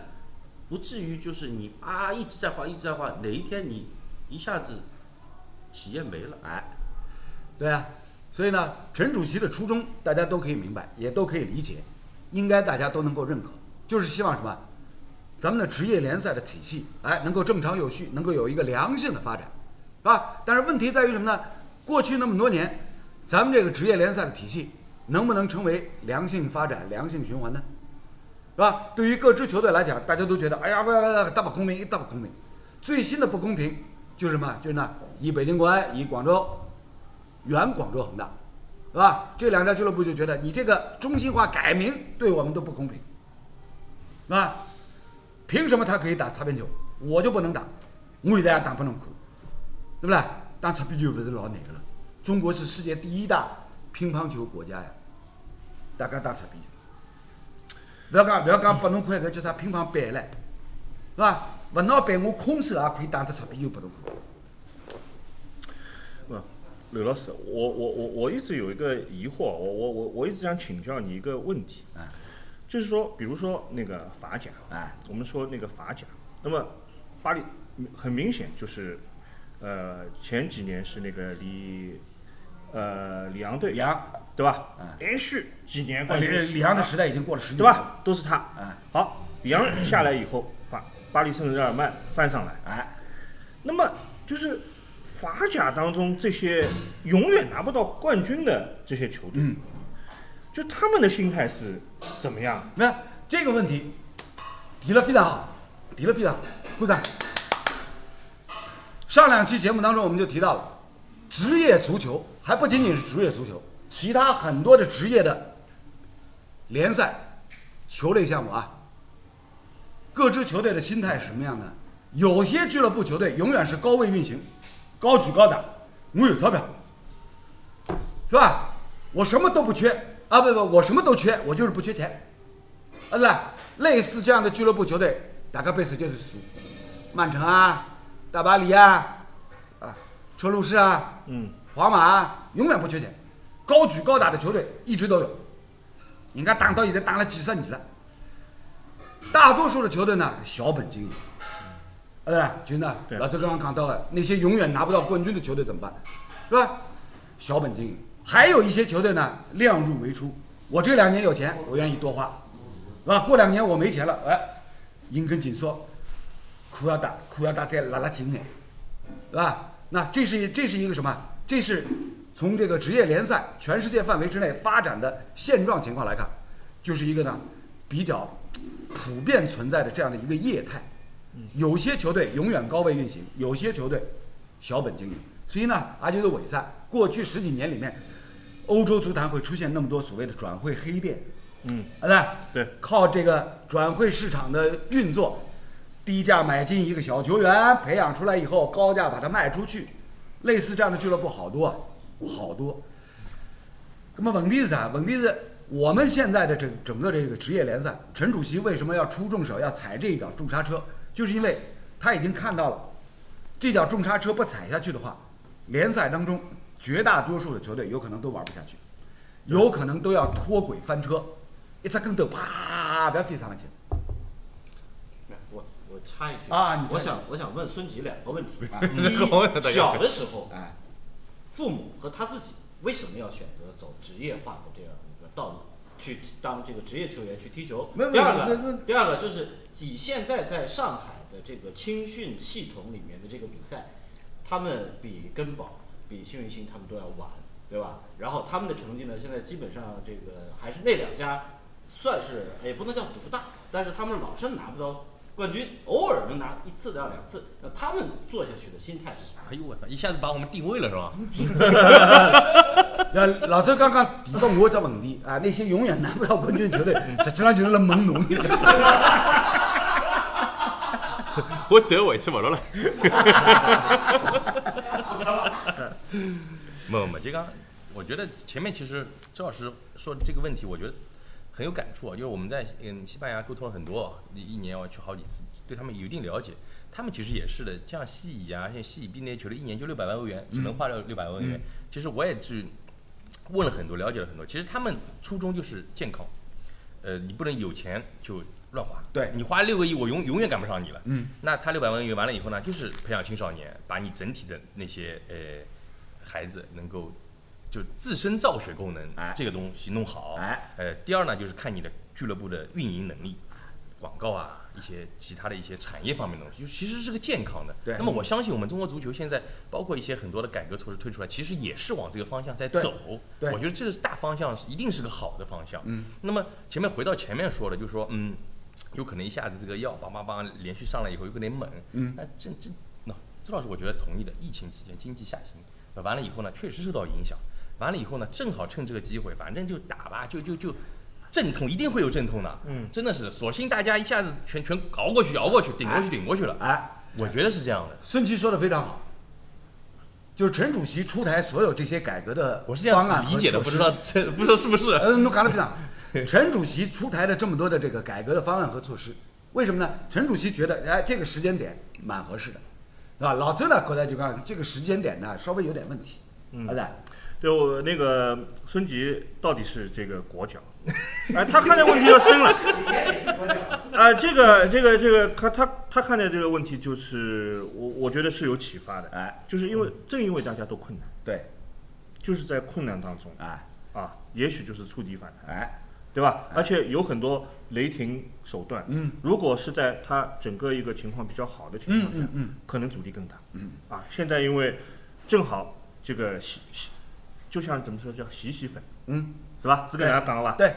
不至于就是你啊一直在花一直在花，哪一天你一下子企业没了。哎，对啊，所以呢，陈主席的初衷大家都可以明白，也都可以理解，应该大家都能够认可，就是希望什么，咱们的职业联赛的体系，哎，能够正常有序，能够有一个良性的发展，是吧？但是问题在于什么呢？过去那么多年，咱们这个职业联赛的体系能不能成为良性发展、良性循环呢？是吧？对于各支球队来讲，大家都觉得，哎呀，不不不，大不公平，一大不公平。最新的不公平就是什么？就是呢，以北京国安，以广州原广州恒大，是吧？这两家俱乐部就觉得你这个中心化改名对我们都不公平，是吧？凭什么他可以打擦边球，我就不能打？我现在也打不能看，对不对？打擦边球不是老难的了。中国是世界第一大乒乓球国家呀，大家打擦边球。不要讲，不要讲，拨侬看搿叫啥乒乓板唻，是吧？勿拿板，我空手也可以打只擦边球拨侬看。啊，刘老师，我我我我一直有一个疑惑，我我我我一直想请教你一个问题，哎就是说，比如说那个法甲，哎，我们说那个法甲，那么巴黎很明显就是，呃，前几年是那个里，呃，里昂队，里昂，对吧？哎连续几年冠里军，里昂的时代已经过了十年了？对吧？都是他。哎好，里昂下来以后，把巴黎圣日耳曼翻上来，哎，那么就是法甲当中这些永远拿不到冠军的这些球队，嗯，就他们的心态是怎么样？那这个问题提了非常好，提了非常好，鼓掌。上两期节目当中我们就提到了，职业足球还不仅仅是职业足球，其他很多的职业的联赛球类项目啊，各支球队的心态是什么样的？有些俱乐部球队永远是高位运行，高举高打，我有钞票，是吧？我什么都不缺啊，不不，我什么都缺，我就是不缺钱。啊，对，类似这样的俱乐部球队，大概背时就是输，曼城啊，大巴黎啊，啊，车路士啊，嗯，皇马啊，永远不缺钱，高举高打的球队一直都有，人家打到现在打了几十年了。大多数的球队呢，小本经营，呃，就呢，对老周刚刚讲到的那些永远拿不到冠军的球队怎么办？是吧？小本经营，还有一些球队呢，量入为出。我这两年有钱，我愿意多花，是吧？过两年我没钱了，哎，银根紧缩，裤要打，裤要打再拉拉紧点，是吧？那这是这是一个什么？这是从这个职业联赛全世界范围之内发展的现状情况来看，就是一个呢比较普遍存在的这样的一个业态。有些球队永远高位运行，有些球队小本经营。所以呢，也就是为啥过去十几年里面，欧洲足坛会出现那么多所谓的转会黑店？嗯，啊，对，对，靠这个转会市场的运作，低价买进一个小球员，培养出来以后高价把它卖出去，类似这样的俱乐部好多啊，好多。那么问题是啥？问题是我们现在的整整个这个职业联赛，陈主席为什么要出重手，要踩这一脚重刹车？就是因为他已经看到了，这脚重刹车不踩下去的话，联赛当中绝大多数的球队有可能都玩不下去，有可能都要脱轨翻车，一只跟头啪，不要飞上去。我我插一句啊我想我想问孙吉两个问题。[laughs] 啊第一，小的时候，哎，父母和他自己为什么要选择走职业化的这样一个道路，去当这个职业球员去踢球？第二个，第二个就是以现在在上海的这个青训系统里面的这个比赛，他们比根宝、比幸运星他们都要晚，对吧？然后他们的成绩呢，现在基本上这个还是那两家算是也不能叫独大，但是他们老是拿不到冠军，偶尔能拿一次到两次。那他们做下去的心态是啥？哎呦我操，一下子把我们定位了是吧？[laughs] 那老周刚刚提到我这问题啊，那些永远拿不到冠军球队，实际上就是来蒙侬的。[laughs] 我走回去勿录了。[laughs] [laughs] 没有没有，就刚，我觉得前面其实周老师说的这个问题，我觉得很有感触啊。就是我们在嗯西班牙沟通了很多，一一年要去好几次，对他们有一定了解。他们其实也是的，像西乙啊，像西乙 B 那些球队，一年就六百万欧元，只能花掉六百万欧元。其实我也去问了很多，了解了很多。其实他们初衷就是健康，呃，你不能有钱就乱花。对你花六个亿，我永永远赶不上你了。嗯，那他六百万元完了以后呢，就是培养青少年，把你整体的那些呃孩子能够就自身造血功能、哎这个东西弄好。哎，呃，第二呢，就是看你的俱乐部的运营能力，广告啊，一些其他的一些产业方面的东西，就其实是个健康的。对那么我相信我们中国足球现在包括一些很多的改革措施推出来，其实也是往这个方向在走。对我觉得这个大方向是一定是个好的方向。嗯。那么前面回到前面说的，就是说，嗯，有可能一下子这个药梆梆梆连续上来以后有可能猛。嗯那这这那这倒是我觉得同意的。疫情期间经济下行，那完了以后呢，确实受到影响。完了以后呢，正好趁这个机会，反正就打吧，就就就阵痛，一定会有阵痛的。嗯，真的是，索性大家一下子全全熬过去，熬过去，顶过去，顶过去了。哎，我觉得是这样的。孙琦说的非常好，就是陈主席出台所有这些改革的我是这方案和样理解的，不知道 [laughs] 这不知道是不是？嗯，侬讲得非常好。[laughs] 陈主席出台了这么多的这个改革的方案和措施，为什么呢？陈主席觉得，哎，这个时间点蛮合适的，是吧？老周呢，刚才就讲这个时间点呢，稍微有点问题，嗯好的，对我那个孙吉到底是这个国脚，哎，他看的问题要深了。啊，这个这个这个，他他他看的这个问题就是我我觉得是有启发的，哎，就是因为正因为大家都困难，对，就是在困难当中哎，啊，也许就是触底反弹，哎，对吧？而且有很多雷霆手段，嗯，如果是在他整个一个情况比较好的情嗯况下，嗯嗯，可能阻力更大，嗯，啊，现在因为正好这个洗洗，就像怎么说叫洗洗粉，嗯，是吧？是跟大家讲了吧？对。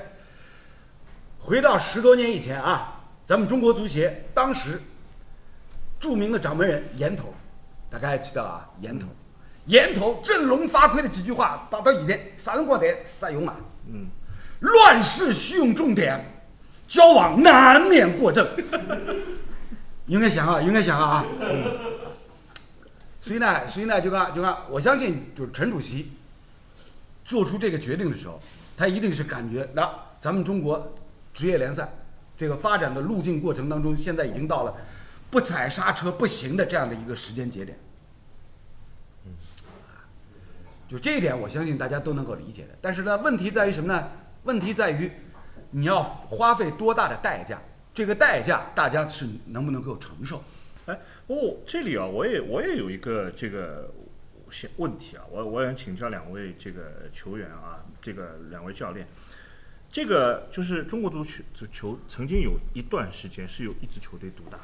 回到十多年以前啊，咱们中国足协当时著名的掌门人严头，大家还记得啊？严头，严头振聋发聩的几句话，打到现在啥辰光才实用啊？嗯，乱世需用重点，交往难免过正。应该想啊，应该想啊。嗯。所以呢，所以呢，就看就看，我相信就是陈主席做出这个决定的时候，他一定是感觉那咱们中国职业联赛这个发展的路径过程当中，现在已经到了不踩刹车不行的这样的一个时间节点。就这一点，我相信大家都能够理解的。但是呢，问题在于什么呢？问题在于你要花费多大的代价，这个代价大家是能不能够承受？哎，哦，这里啊，我也我也有一个这个想问题啊，我我想请教两位这个球员啊，这个两位教练，这个就是中国足球足球曾经有一段时间是有一支球队独大，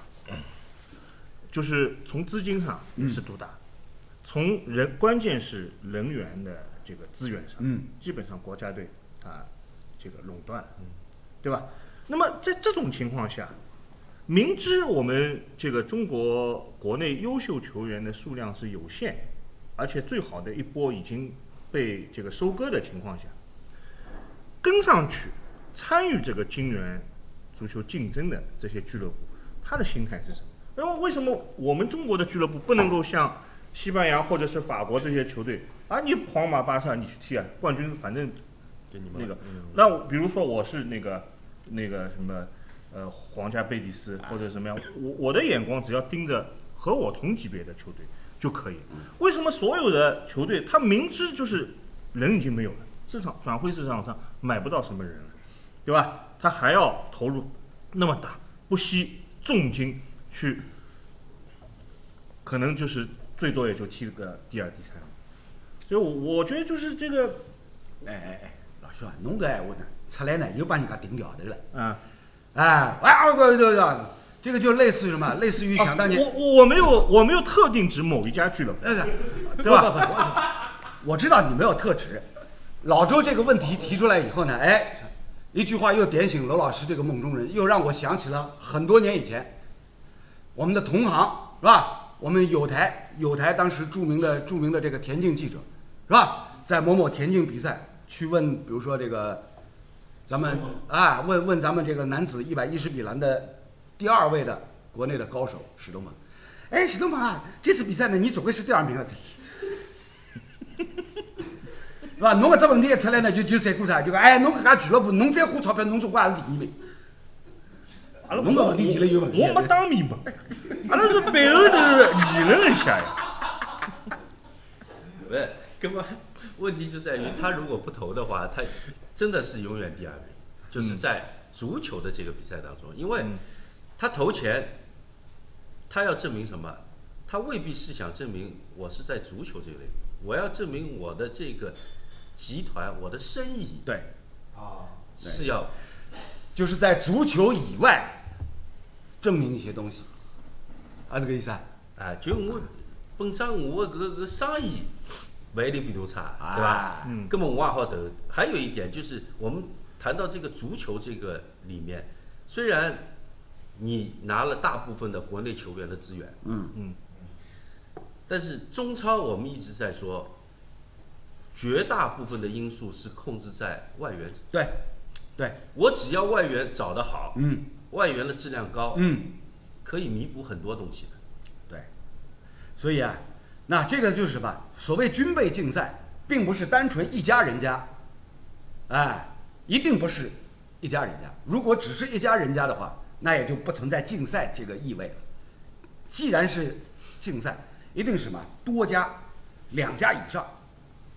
就是从资金上是独大，从人关键是人员的这个资源上，嗯，基本上国家队它这个垄断了，对吧？那么在这种情况下，明知我们这个中国国内优秀球员的数量是有限，而且最好的一波已经被这个收割的情况下，跟上去参与这个金元足球竞争的这些俱乐部，他的心态是什么？那么为什么我们中国的俱乐部不能够像西班牙或者是法国这些球队啊？你皇马、巴萨你去踢啊，冠军反正就你们那个嗯那比如说我是那个那个什么呃皇家贝蒂斯或者什么样，我我的眼光只要盯着和我同级别的球队就可以。为什么所有的球队他明知就是人已经没有了，市场转会市场上买不到什么人了，对吧？他还要投入那么大，不惜重金去，可能就是最多也就踢个第二、第三。所以我，我觉得就是这个，哎哎哎，老兄啊，侬搿闲话呢，出来呢又把人家顶掉头了。啊、哎，哎，对对对，这个就类似于什么？类似于想当年，我我我没有我没有特定指某一家俱乐部，哎，对吧不不不，我知道你没有特指。老周这个问题提出来以后呢，哎，一句话又点醒罗老师这个梦中人，又让我想起了很多年以前，我们的同行是吧？我们有台有台当时著名的著名的这个田径记者是吧？在某某田径比赛去问，比如说这个咱们啊问问咱们这个男子一百一十米栏的第二位的国内的高手史东鹏，哎，史东鹏啊，这次比赛呢你总归是第二名了。[laughs] 是吧？侬搿只问题一出来呢，就就三过啥？就讲哎，侬搿家俱乐部，侬再花钞票，侬总归也是第一名。阿拉侬搿问题提了有问题。我没当面问，阿拉是背后头议论一下呀。不是，根本问题就在于他如果不投的话，他真的是永远第二名，就是在足球的这个比赛当中，因为嗯。他投钱，他要证明什么？他未必是想证明我是在足球这个领域，我要证明我的这个集团，我的生意对，啊，是要就是在足球以外证明一些东西，啊，这个意思啊？啊，就我本身我的搿个生意不一定比侬差，对吧？根本我也好投。还有一点就是，我们谈到这个足球这个里面，虽然你拿了大部分的国内球员的资源，嗯嗯，但是中超我们一直在说，绝大部分的因素是控制在外援。对，对，我只要外援找得好，嗯外援的质量高，嗯，可以弥补很多东西的。对。所以啊，那这个就是什么？所谓军备竞赛，并不是单纯一家人家，哎，一定不是一家人家。如果只是一家人家的话，那也就不存在竞赛这个意味了。既然是竞赛，一定是什么多家、两家以上，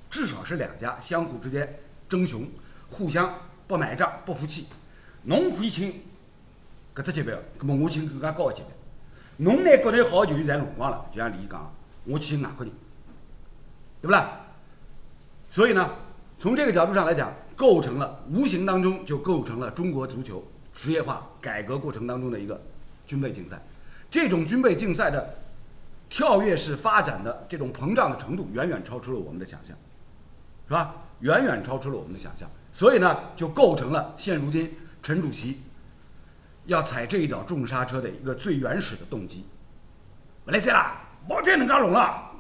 至少是两家相互之间争雄，互相不买账、不服气。侬可以请搿只级别，葛么我请更加高的级别。侬拿国内好的球员侪弄光了，就像李毅讲，我请外国人，对不啦？所以呢，从这个角度上来讲，构成了无形当中就构成了中国足球职业化改革过程当中的一个军备竞赛。这种军备竞赛的跳跃式发展的这种膨胀的程度，远远超出了我们的想象，是吧？远远超出了我们的想象。所以呢，就构成了现如今陈主席要踩这一脚重刹车的一个最原始的动机。不来塞啦，冇再能介弄了，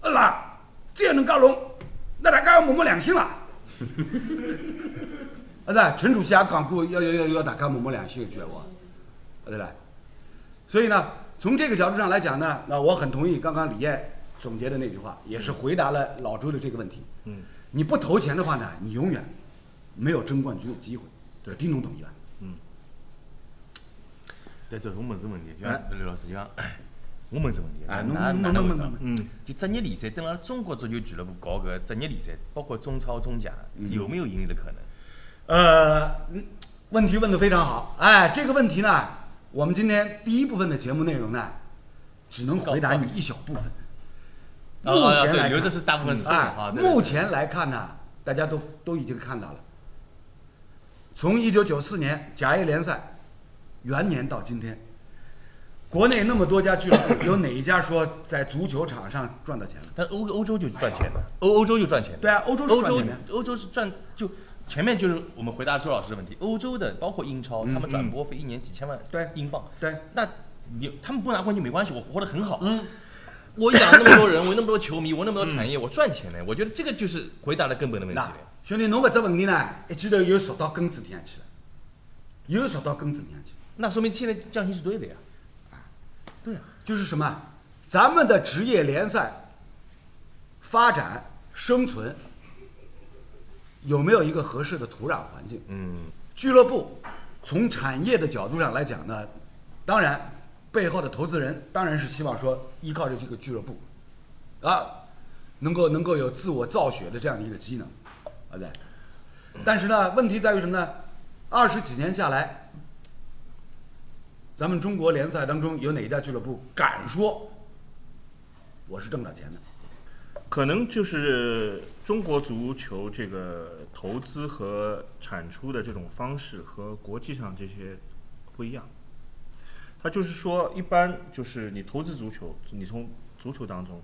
呃啦，再能搞拢，那大家要摸摸良心啦。[laughs] 啊对，陈主席也讲过，要要要要大家摸摸良心一句话，啊对啦。所以呢，从这个角度上来讲呢，那我很同意刚刚李艳总结的那句话，也是回答了老周的这个问题。嗯，你不投钱的话呢，你永远没有争冠军的机会。对，丁总同意吧？但这种问是问题，就啊像，刘老师就讲，我问只问题，哎哪侬哪能回答侬侬侬侬？嗯，就职业联赛，等辣中国足球俱乐部搞搿职业联赛，包括中超、中甲，有没有盈利的可能？呃，嗯问题问得非常好。哎，这个问题呢，我们今天第一部分的节目内容呢，只能回答你一小部分。目前来看啊，，目前来看呢，大家都都已经看到了。从一九九四年甲 A 联赛元年到今天，国内那么多家俱乐部，有哪一家说在足球场上赚到钱了？但欧欧洲就赚钱了，欧欧洲就赚钱的。对啊，欧洲是欧洲赚钱的。欧洲是赚就前面就是我们回答周老师的问题，欧洲的包括英超，嗯他们转播费一年几千万对英镑，对，那你他们不拿冠军没关系，我活得很好。嗯，我养那么多人，我那么多球迷，我那么多产业，我赚钱呢。我觉得这个就是回答了根本的问题。兄弟，侬搿只问题呢，一记头又说到根子底下去了，又说到根子底下去。那说明现在降薪是对的呀。对啊，就是什么？咱们的职业联赛发展生存有没有一个合适的土壤环境？嗯，俱乐部从产业的角度上来讲呢，当然背后的投资人当然是希望说依靠着这个俱乐部啊，能够能够有自我造血的这样一个机能，啊对。但是呢，问题在于什么呢？二十几年下来，咱们中国联赛当中有哪一家俱乐部敢说我是挣到钱的？可能就是中国足球这个投资和产出的这种方式和国际上这些不一样。它就是说，一般就是你投资足球，你从足球当中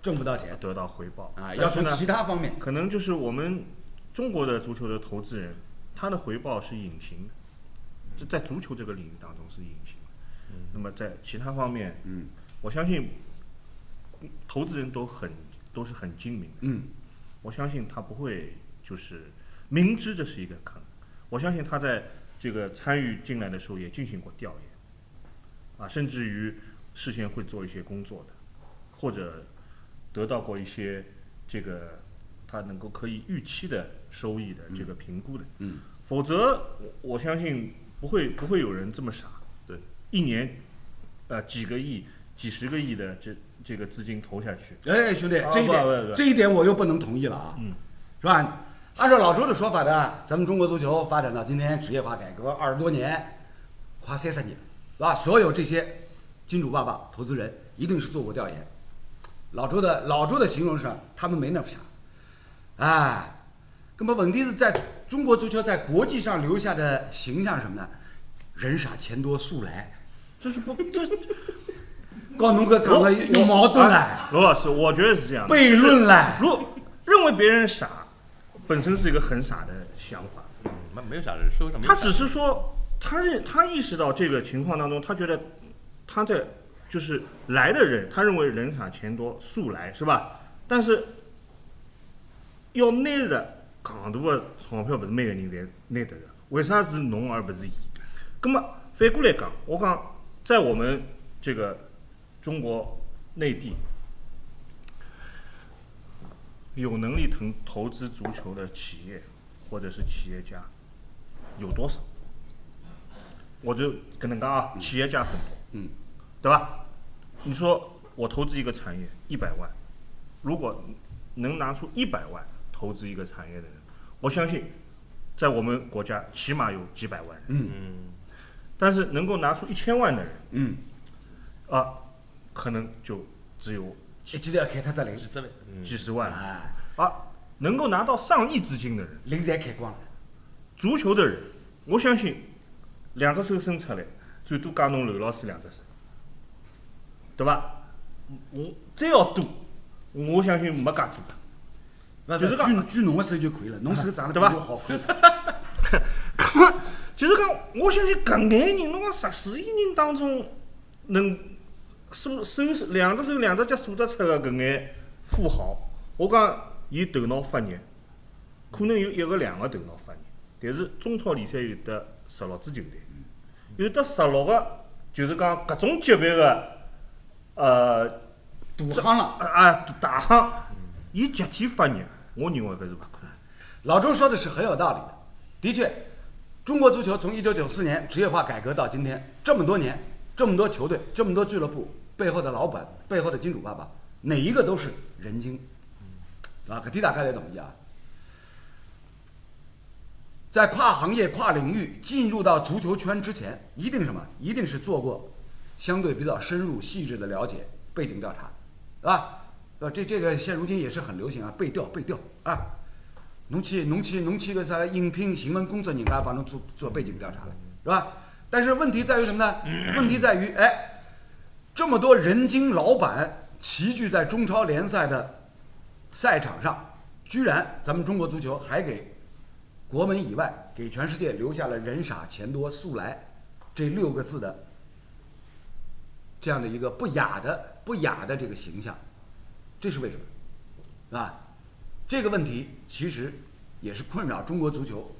挣不到钱得到回报啊，要从其他方面，可能就是我们中国的足球的投资人，他的回报是隐形的，就在足球这个领域当中是隐形的。那么在其他方面，嗯。我相信投资人都很都是很精明的。嗯。我相信他不会就是明知这是一个坑，我相信他在这个参与进来的时候也进行过调研，啊，甚至于事先会做一些工作的，或者得到过一些这个他能够可以预期的收益的这个评估的，嗯。否则我我相信不会不会有人这么傻，对，一年呃几个亿、几十个亿的这这个资金投下去，哎，兄弟，啊这一点这一点我又不能同意了啊，嗯，是吧？按照老周的说法呢，咱们中国足球发展到今天职业化改革二十多年，快三十年，是吧？所有这些金主爸爸、投资人一定是做过调研。老周的老周的形容是，他们没那么傻，哎，那么问题是在中国足球在国际上留下的形象是什么呢？人傻钱多速来，这是不这是搞侬个讲的有矛盾了，罗老师，我觉得是这样的。悖论了。如认为别人傻，本身是一个很傻的想法。嗯，没没有啥人，社会上没有啥他只是说，他认他意识到这个情况当中，他觉得他在就是来的人，他认为人傻钱多速来是吧？但是要拿着戆大的钞票，不是每个人侪拿得着，为啥是侬而不是伊？那么反过来讲，我讲在我们这个中国内地。有能力投投资足球的企业或者是企业家有多少？我就跟你讲啊，企业家很多，嗯，对吧？你说我投资一个产业一百万，如果能拿出一百万投资一个产业的人，我相信在我们国家起码有几百万人。嗯嗯，但是能够拿出一千万的人嗯，啊，可能就只有一记头要开脱只零几，十万，嗯，几十万哎，啊。能够拿到上亿资金的人。零侪开光了。足球的人，我相信两只手伸出来，最多加侬刘老师两只手，对吧？我再要多，我相信没介多就是讲举举侬个手就可以了，[laughs] 侬手长得对吧比我好看。[laughs] 就是讲，我相信搿眼人，侬讲十四亿人当中，能数手两只手两只脚数得出个搿眼富豪，我讲伊头脑发热，可能有一个两个头脑发热，但是中超联赛有得十六支球队，有得十六个，就是讲搿种级别个，呃赌行了。啊大行，伊集体发热，我认为搿是勿可能。老周说的是很有道理的，的确，中国足球从一九九四年职业化改革到今天这么多年，这么多球队，这么多俱乐部背后的老板，背后的金主爸爸，哪一个都是人精，啊，搿点大家侪同意啊。在跨行业、跨领域进入到足球圈之前，一定什么？一定是做过相对比较深入、细致的了解、背景调查，是吧？呃，这这个现如今也是很流行啊，背调背调啊。侬去侬去侬去个啥应聘新闻工作人家帮侬做做背景调查了，是吧？但是问题在于什么呢？[coughs] 问题在于，哎，这么多人精老板齐聚在中超联赛的赛场上，居然咱们中国足球还给国门以外给全世界留下了“人傻钱多速来”这六个字的这样的一个不雅的不雅的这个形象，这是为什么？啊？这个问题其实也是困扰中国足球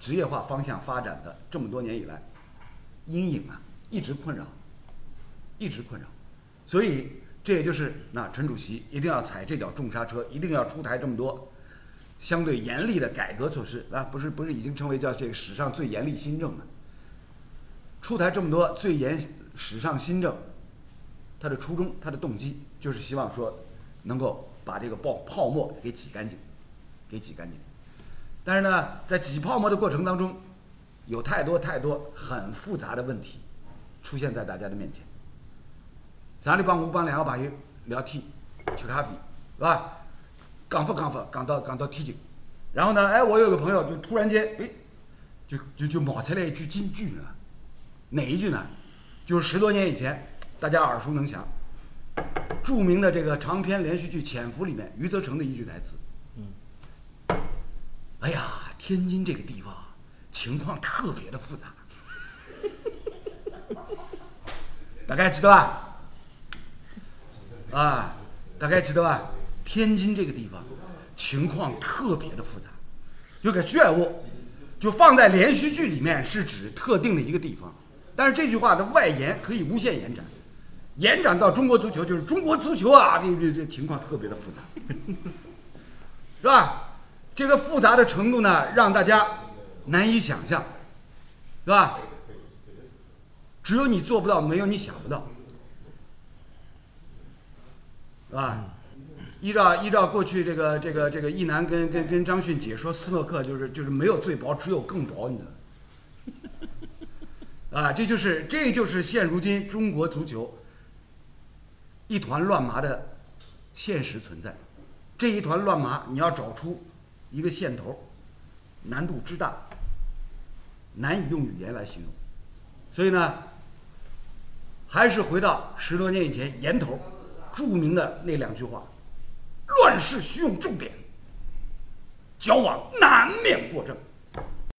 职业化方向发展的这么多年以来阴影啊，一直困扰，一直困扰。所以这也就是那陈主席一定要踩这脚重刹车，一定要出台这么多相对严厉的改革措施啊，不是不是已经成为叫这个史上最严厉新政了？出台这么多最严史上新政，他的初衷，他的动机就是希望说能够把这个泡泡沫给挤干净，给挤干净。但是呢，在挤泡沫的过程当中，有太多太多很复杂的问题出现在大家的面前。上礼帮我帮两个朋友聊天，吃咖啡，是吧？讲法讲法讲到讲到天津，然后呢，哎，我有个朋友就突然间，哎，就就就冒出来一句金句呢，哪一句呢？就是十多年以前，大家耳熟能详，著名的这个长篇连续剧《潜伏》里面余则成的一句台词。嗯。哎呀，天津这个地方情况特别的复杂，[laughs] 大概知道吧？啊，大概知道吧？天津这个地方情况特别的复杂，有个句话就放在连续剧里面是指特定的一个地方，但是这句话的外延可以无限延展，延展到中国足球就是中国足球啊，这这这情况特别的复杂，[laughs] 是吧？这个复杂的程度呢，让大家难以想象，是吧？只有你做不到，没有你想不到，是吧？依照依照过去这个这个这个一南跟跟跟张迅解说斯诺克，就是就是没有最薄，只有更薄，你知道？[laughs] 啊，这就是这就是现如今中国足球一团乱麻的现实存在。这一团乱麻，你要找出一个线头，难度之大，难以用语言来形容。所以呢，还是回到十多年以前严头著名的那两句话：“乱世需用重点，矫枉难免过正。”